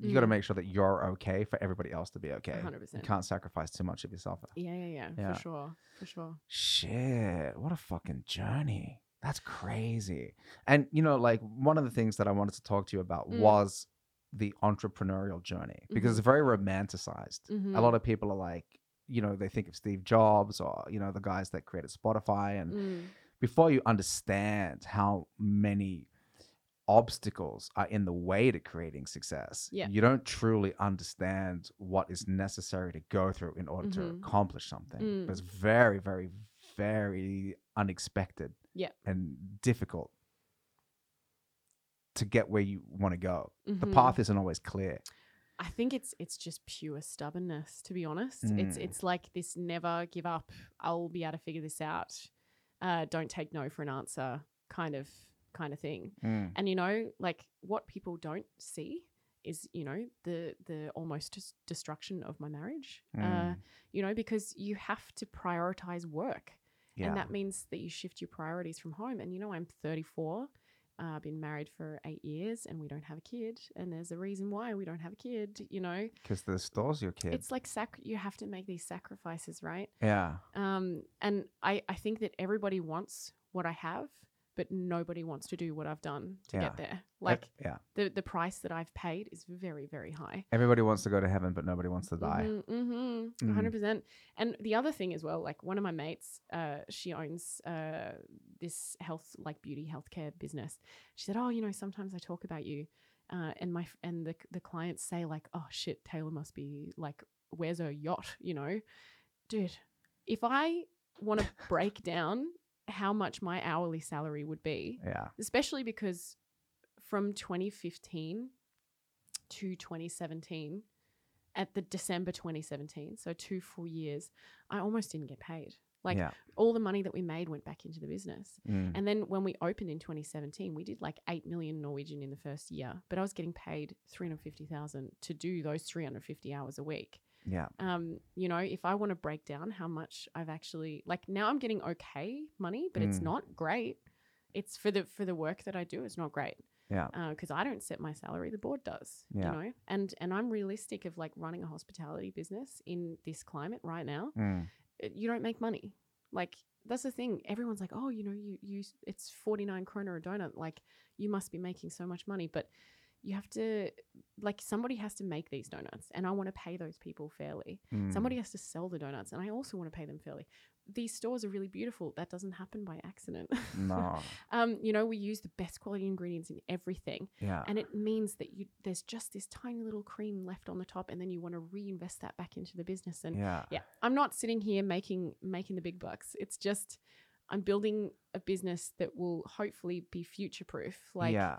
you got to Mm. make sure that you're okay for everybody else to be okay. 100%. You can't sacrifice too much of yourself. yeah, yeah, yeah, Yeah. for sure, for sure. Shit, what a fucking journey. That's crazy. And you know, like one of the things that I wanted to talk to you about Mm. was the entrepreneurial journey because it's very romanticized. A Mhm. lot of people are like, you know, they think of Steve Jobs or, you know, the guys that created Spotify. And Mm, before you understand how many obstacles are in the way to creating success, Yeah. you don't truly understand what is necessary to go through in order to Mhm. accomplish something. Mm. But it's very, very, very unexpected Yeah. and difficult to get where you want to go. The mhm. path isn't always clear. I think it's it's just pure stubbornness, to be honest. It's Mm. it's like this never give up. I'll be able to figure this out. Uh, don't take no for an answer, kind of kind of thing. Mm. And you know, like what people don't see is you know the the almost des- destruction of my marriage. Uh, Mm. you know, because you have to prioritize work, Yeah. and that means that you shift your priorities from home. And you know, I'm 34. Uh, been married for eight years and we don't have a kid and there's a reason why we don't have a kid you know Because the store's your kid. it's like sac- you have to make these sacrifices right yeah. um and i i think that everybody wants what i have but nobody wants to do what i've done to Yeah. get there like yeah. the the price that i've paid is very very high Everybody wants to go to heaven, but nobody wants to die. mm-hmm, Mhm. 100% and the other thing as well like one of my mates uh she owns uh this health like beauty healthcare business she said oh you know sometimes i talk about you uh, and my and the the clients say like oh shit taylor must be like where's her yacht you know dude if i want to break down how much my hourly salary would be Yeah. especially because from 2015 to 2017 at the December 2017 so two full years I almost didn't get paid like yeah. all the money that we made went back into the business Mm. and then when we opened in 2017 we did like 8 million Norwegian in the first year but I was getting paid 350,000 to do those 350 hours a week yeah. um, you know, if I want to break down how much I've actually like now I'm getting okay money, but it's Mm. not great. It's for the for the work that I do, it's not great. Yeah. Because I don't set my salary, the board does. Yeah. You know, and and I'm realistic of like running a hospitality business in this climate right now. Mm. You don't make money. Like that's the thing. Everyone's like, oh, you know, you you it's 49 kroner a donut. Like you must be making so much money, but you have to like somebody has to make these donuts and I want to pay those people fairly. Mm. Somebody has to sell the donuts and I also want to pay them fairly. These stores are really beautiful. That doesn't happen by accident. No. um, you know, we use the best quality ingredients in everything. Yeah. And it means that you there's just this tiny little cream left on the top and then you want to reinvest that back into the business and yeah. yeah i'm not sitting here making making the big bucks it's just i'm building a business that will hopefully be future proof like yeah.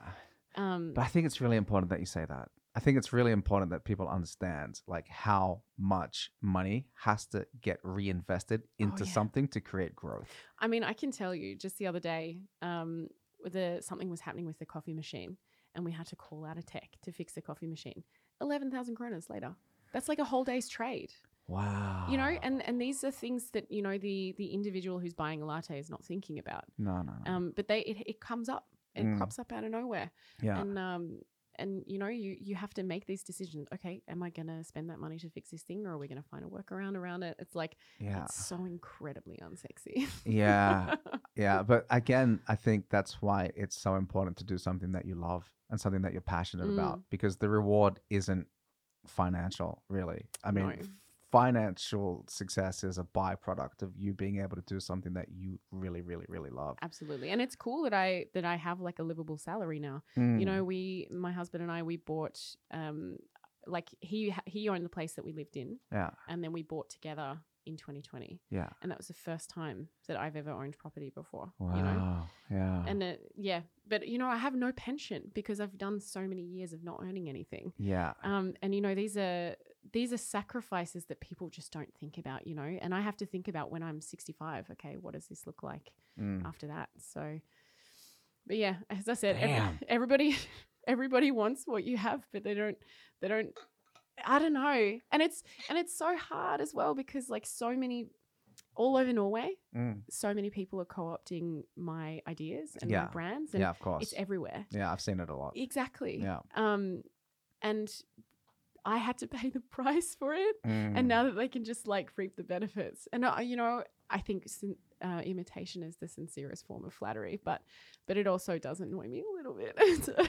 Um But I think it's really important that you say that. I think it's really important that people understand like how much money has to get reinvested into Oh, yeah. something to create growth. i mean i can tell you just the other day um the something was happening with the coffee machine and we had to call out a tech to fix the coffee machine 11000 kronas later that's like a whole day's trade Wow. you know and and these are things that you know the the individual who's buying a latte is not thinking about no, no, no. um but they it, it comes up it Mm. crops up out of nowhere yeah. and um and you know you you have to make these decisions okay am i going to spend that money to fix this thing or are we going to find a workaround around it it's like yeah. it's so incredibly unsexy Yeah. Yeah. But again, I think that's why it's so important to do something that you love and something that you're passionate about Mm. because the reward isn't financial, really. I mean, No. Financial success is a byproduct of you being able to do something that you really, really, really love. absolutely and it's cool that i that i have like a livable salary now you Mm. know we my husband and i we bought um like he he owned the place that we lived in Yeah. and then we bought together in 2020 Yeah. and that was the first time that i've ever owned property before Wow. you know Yeah. and it, yeah but you know i have no pension because i've done so many years of not earning anything yeah. um, and you know these are these are sacrifices that people just don't think about you know and i have to think about when i'm 65 okay what does this look like Mm. after that so but yeah as i said every, everybody everybody wants what you have but they don't they don't i don't know and it's and it's so hard as well because like so many all over norway Mm. so many people are co-opting my ideas and Yeah. my brands and Yeah, of course. it's everywhere yeah, I've seen it a lot. exactly Yeah. um and i had to pay the price for it Mm. and now that they can just like reap the benefits and uh, you know i think sin- uh, imitation is the sincerest form of flattery but but it also does annoy me a little bit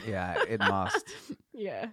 Yeah, it must. yeah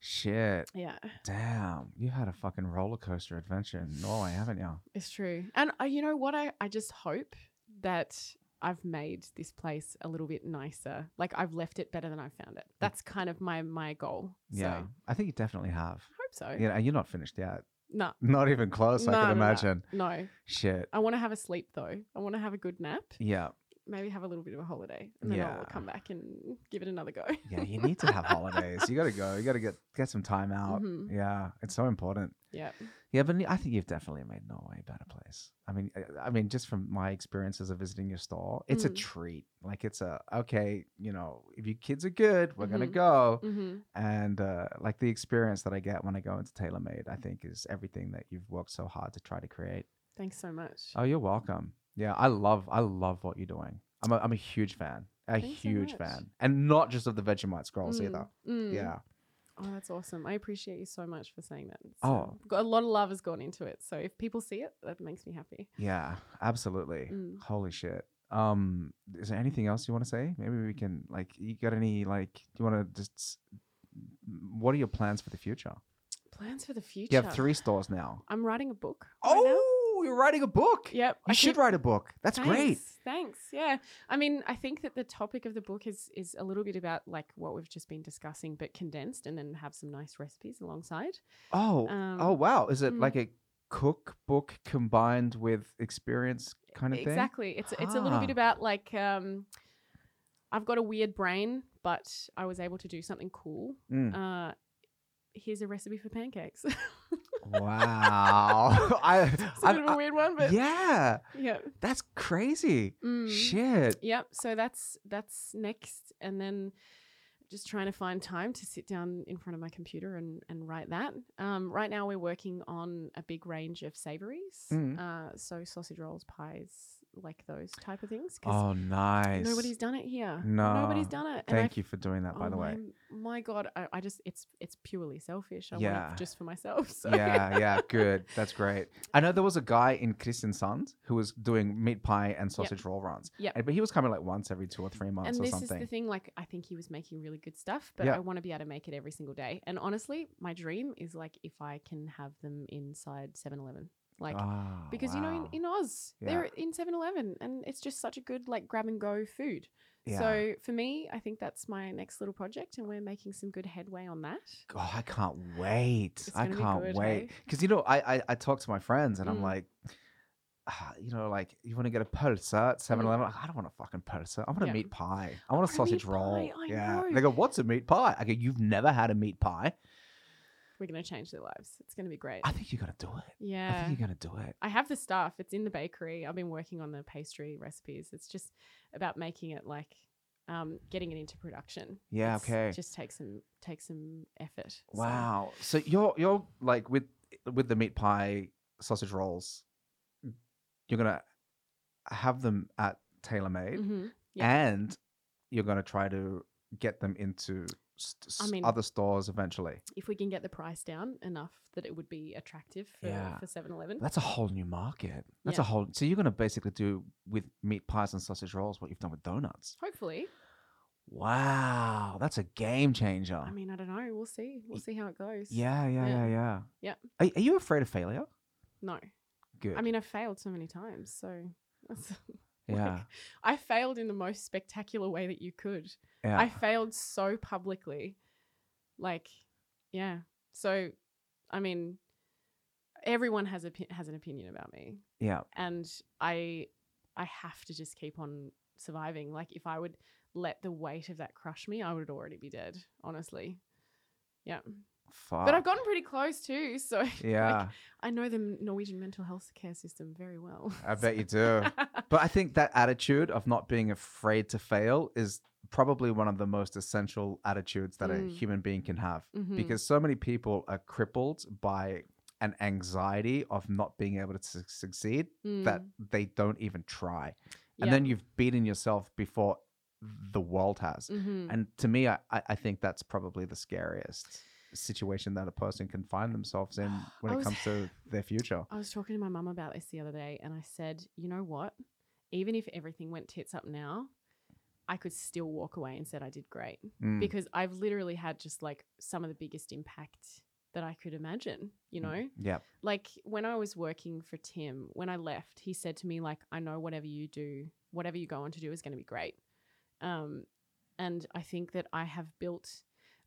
Shit. yeah Damn. You had a fucking roller coaster adventure in Norway, haven't you? it's true and uh, you know what i i just hope that I've made this place a little bit nicer. Like I've left it better than I found it. That's kind of my my goal. So, Yeah. I think you definitely have. I hope so. Yeah, you're not finished yet. No, Not even close, I can no, no. imagine. no. Shit. I want to have a sleep though. I want to have a good nap. Yeah. Maybe have a little bit of a holiday, and then Yeah. I'll come back and give it another go. Yeah, you need to have holidays. You got to go. You got to get get some time out. Mhm. Yeah, it's so important. yeah. Yeah, but I think you've definitely made Norway a better place. I mean, I- mean, just from my experiences of visiting your store, it's a Mm. treat. Like it's a okay, you know, if your kids are good, we're gonna Mhm. go. Mm-hmm. And uh, like the experience that I get when I go into TaylorMade, I think is everything that you've worked so hard to try to create. Thanks so much. Oh, you're welcome. Yeah, I love, I love what you're doing. I'm a, I'm a huge fan, a Thanks so huge much. fan, and not just of the Vegemite scrolls Mm, either. mm. Yeah. Oh, that's awesome. I appreciate you so much for saying that. It's, Oh. um, got a lot of love has gone into it. So if people see it, that makes me happy. Yeah, absolutely. Mm. Holy shit. Um, is there anything else you want to say? Maybe we can like. You got any like? Do you want to just? s- What are your plans for the future? Plans for the future. You have three stores now. I'm writing a book. right now. Oh, you're writing a book. Yep. You I should keep- write a book. That's great. Thanks, Thanks. Yeah. I mean, I think that the topic of the book is is a little bit about like what we've just been discussing, but condensed, and then have some nice recipes alongside. Oh, Um, oh wow. Is it mm. like a cookbook combined with experience kind of thing? Exactly. It's it's a little bit Ah. about like um, I've got a weird brain, but I was able to do something cool. Mm. Uh, here's a recipe for pancakes. Wow. I, it's a I- bit of a weird one, but yeah, yeah. that's crazy. Mm. Shit. Yep. So that's that's next, and then just trying to find time to sit down in front of my computer and and write that. Um, right now, we're working on a big range of savories, Mm. uh, so sausage rolls, pies, like those type of things Oh, nice. nobody's done it here. No. nobody's done it. And I Thank you for doing that, by oh the way. My, my God, I, I just it's it's purely selfish. I want Yeah. it just for myself. So. Yeah, yeah, good. That's great. I know there was a guy in Kristiansand who was doing meat pie and sausage roll runs. Yeah, But he was coming like once every two or three months and or this something. is the thing like i think he was making really good stuff but Yeah. i want to be able to make it every single day and honestly my dream is like if i can have them inside 7-eleven like Ah, because you know in, in oz Yeah. they're in 7-eleven and it's just such a good like grab and go food yeah. so for me i think that's my next little project and we're making some good headway on that Oh, I can't wait. I can't good, wait. Because, you know, I, I, I talk to my friends and I'm Mm. like, ah, you know, like, you want to get a pulsa at 7 Eleven? Like, I don't want a fucking pulsa. I want a Mm. Yeah. meat pie. I want a sausage roll. pie, yeah. know. They go, what's a meat pie? I go, you've never had a meat pie. We're going to change their lives it's going to be great I think you got to do it. Yeah. I think you're going to do it. I have the stuff. It's in the bakery. I've been working on the pastry recipes. It's just about making it like um, getting it into production. Yeah, It's- okay. Just takes some takes some effort. Wow. So you're you're like with with the meat pie sausage rolls, you're gonna have them at TaylorMade, Mhm. Yeah. and you're gonna try to get them into st- I mean- other stores eventually. If we can get the price down enough that it would be attractive for, Yeah. for 7-Eleven. That's a whole new market. That's a whole. So you're gonna basically do with meat pies and sausage rolls what you've done with donuts. Hopefully. Wow, that's a game changer. I mean, I don't know. We'll see. We'll see how it goes. yeah, yeah, yeah, Yeah. yeah. Yeah. Are, are you afraid of failure? No. Good. I mean, I've failed so many times. So yeah, I failed in the most spectacular way that you could. yeah. I failed so publicly. Like, yeah. So, I mean, everyone has a has an opinion about me, yeah. and I I have to just keep on surviving. Like, if I would let the weight of that crush me, I would already be dead. Honestly, yeah. Fuck. But I've gotten pretty close too, so Yeah, I know the Norwegian mental health care system very well. I bet you do. But I think that attitude of not being afraid to fail is probably one of the most essential attitudes that a Mm. human being can have Mhm. because so many people are crippled by an anxiety of not being able to su- succeed that Mm, they don't even try. And yeah. then you've beaten yourself before the world has. Mhm. And to me, I, I think that's probably the scariest situation that a person can find themselves in when I it comes to their future. I was talking to my mum about this the other day, and I said, you know what? Even if everything went tits up now, I could still walk away and said I did great Mm. because I've literally had just like some of the biggest impact that I could imagine. You know, Yeah. like when I was working for Tim, when I left, he said to me like, I know whatever you do, whatever you go on to do is going to be great. Um, and I think that I have built,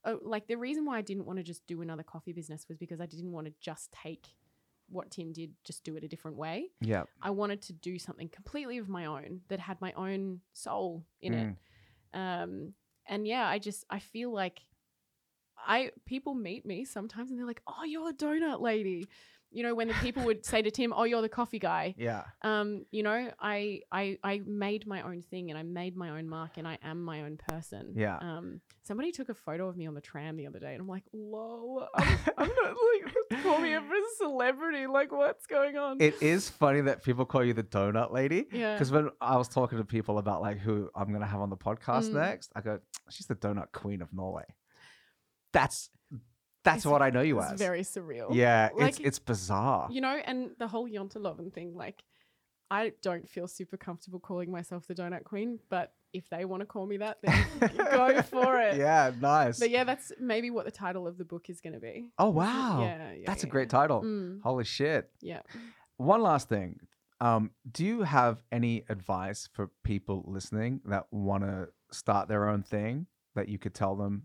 oh, like the reason why I didn't want to just do another coffee business was because I didn't want to just take what Tim did, just do it a different way. Yeah. I wanted to do something completely of my own that had my own soul in it. Mm. Um, and yeah, I just I feel like I people meet me sometimes and they're like, "Oh, you're a donut lady," you know, when the people would say to Tim, "Oh, you're the coffee guy." Yeah. Um, you know, I I I made my own thing and I made my own mark and I am my own person. Yeah. Um, somebody took a photo of me on the tram the other day and I'm like, "Lol, I'm, I'm not like call me a celebrity. Like, what's going on?" It is funny that people call you the donut lady. yeah. Because when I was talking to people about like who I'm gonna have on the podcast Mm. next, I go, "She's the donut queen of Norway." That's that's It's- what I know you it's as. very surreal. yeah, it's Like, it's bizarre. You know, and the whole Janteloven thing, like, I don't feel super comfortable calling myself the donut queen, but if they want to call me that, then go for it. Yeah, nice. But yeah, that's maybe what the title of the book is going to be. Oh wow, Yeah, yeah. that's a great title. Mm, Holy shit! yeah. One last thing. Um, do you have any advice for people listening that want to start their own thing that you could tell them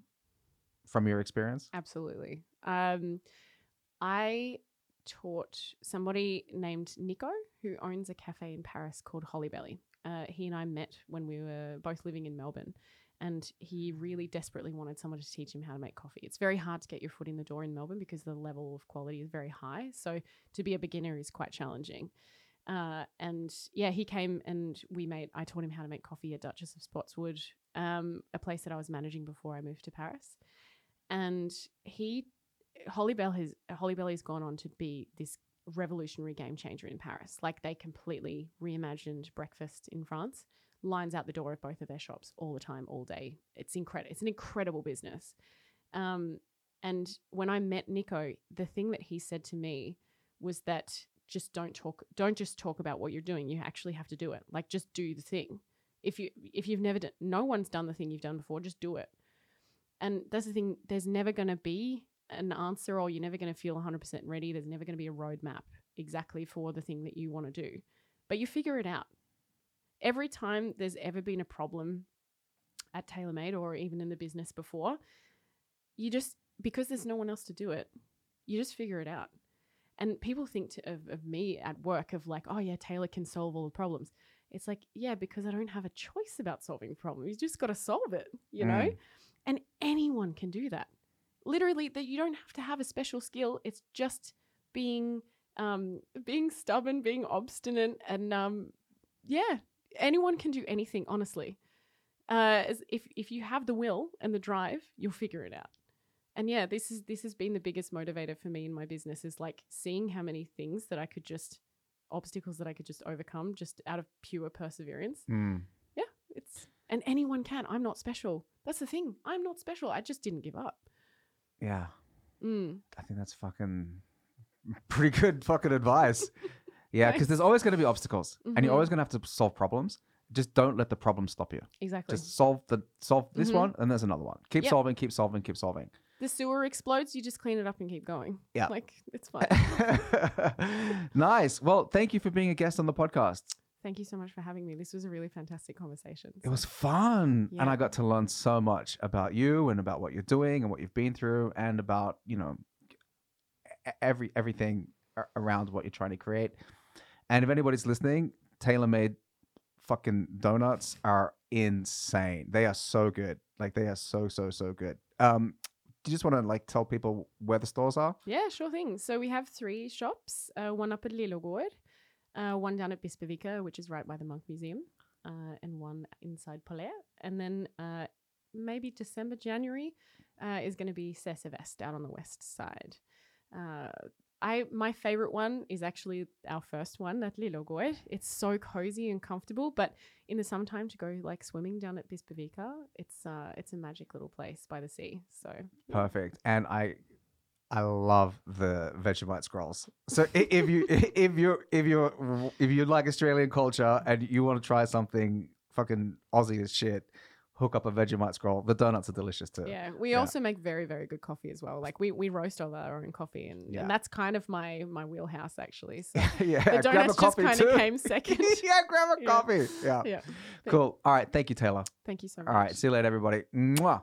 from your experience? Absolutely. Um, I taught somebody named Nico who owns a cafe in Paris called Holybelly. Uh, he and I met when we were both living in Melbourne, and he really desperately wanted someone to teach him how to make coffee. It's very hard to get your foot in the door in Melbourne because the level of quality is very high. So to be a beginner is quite challenging. Uh, and yeah, he came and we made. I taught him how to make coffee at Duchess of Spotswood, um, a place that I was managing before I moved to Paris. And he, Holly Bell has Holybelly's gone on to be this revolutionary game changer in Paris. Like they completely reimagined breakfast in France. Lines out the door of both of their shops all the time, all day. It's incredible. It's an incredible business. Um, and when I met Nico, the thing that he said to me was that just don't talk don't just talk about what you're doing. You actually have to do it. Like just do the thing. If you if you've never done no one's done the thing you've done before, just do it. And that's the thing, there's never gonna be an answer or you're never gonna feel 100% ready. There's never gonna be a roadmap exactly for the thing that you want to do. But you figure it out. Every time there's ever been a problem at TaylorMade or even in the business before, you just because there's no one else to do it, you just figure it out. And people think to, of, of me at work of like, oh yeah, Taylor can solve all the problems. It's like, yeah, because I don't have a choice about solving problems. You just got to solve it, you know? Mm. And anyone can do that. Literally, that you don't have to have a special skill. It's just being um, being stubborn, being obstinate, and um, yeah, anyone can do anything. Honestly, uh, if if you have the will and the drive, you'll figure it out. And yeah, this is this has been the biggest motivator for me in my business is like seeing how many things that I could just obstacles that I could just overcome just out of pure perseverance. Mm. It's and anyone can. I'm not special. That's the thing. I'm not special. I just didn't give up. Yeah. Mm. I think that's fucking pretty good fucking advice. Yeah, because there's always going to be obstacles, and Mhm. you're always going to have to solve problems. Just don't let the problem stop you. Exactly. Just solve the solve this Mhm. one, and there's another one. Keep Yep. solving, keep solving, keep solving. the sewer explodes, you just clean it up and keep going. Yeah. Like it's fine. nice. Well, thank you for being a guest on the podcast. Thank you so much for having me. This was a really fantastic conversation. It was fun, and I got to learn so much about you and about what you're doing and what you've been through, and about you know every everything around what you're trying to create. And if anybody's listening, tailor-made fucking donuts are insane. They are so good. Like they are so so so good. Um, do you just want to like tell people where the stores are? Yeah, sure thing. So we have three shops, uh, one up at Lillogård, uh, one down at Bispevika, which is right by the Munch Museum, uh, and one inside Palais. And then uh, maybe December, January uh, is going to be Sesevest down on the west side. Uh, I my favorite one is actually our first one at Lillogård. It's so cozy and comfortable, but in the summertime to go like swimming down at Bispevika, it's uh it's a magic little place by the sea. So yeah. Perfect. And I I love the Vegemite scrolls. So if you if you if you if you like Australian culture and you want to try something fucking Aussie as shit, hook up a Vegemite scroll. The donuts are delicious too. Yeah, we Yeah. also make very very good coffee as well. Like we we roast all our own coffee, and, Yeah. and that's kind of my my wheelhouse actually. So yeah. the grab a donuts just kind of came second. yeah, grab a Yeah. coffee. Yeah. yeah, Cool. All right. Thank you, Taylor. thank you so much. All right. See you later, everybody. Mwah.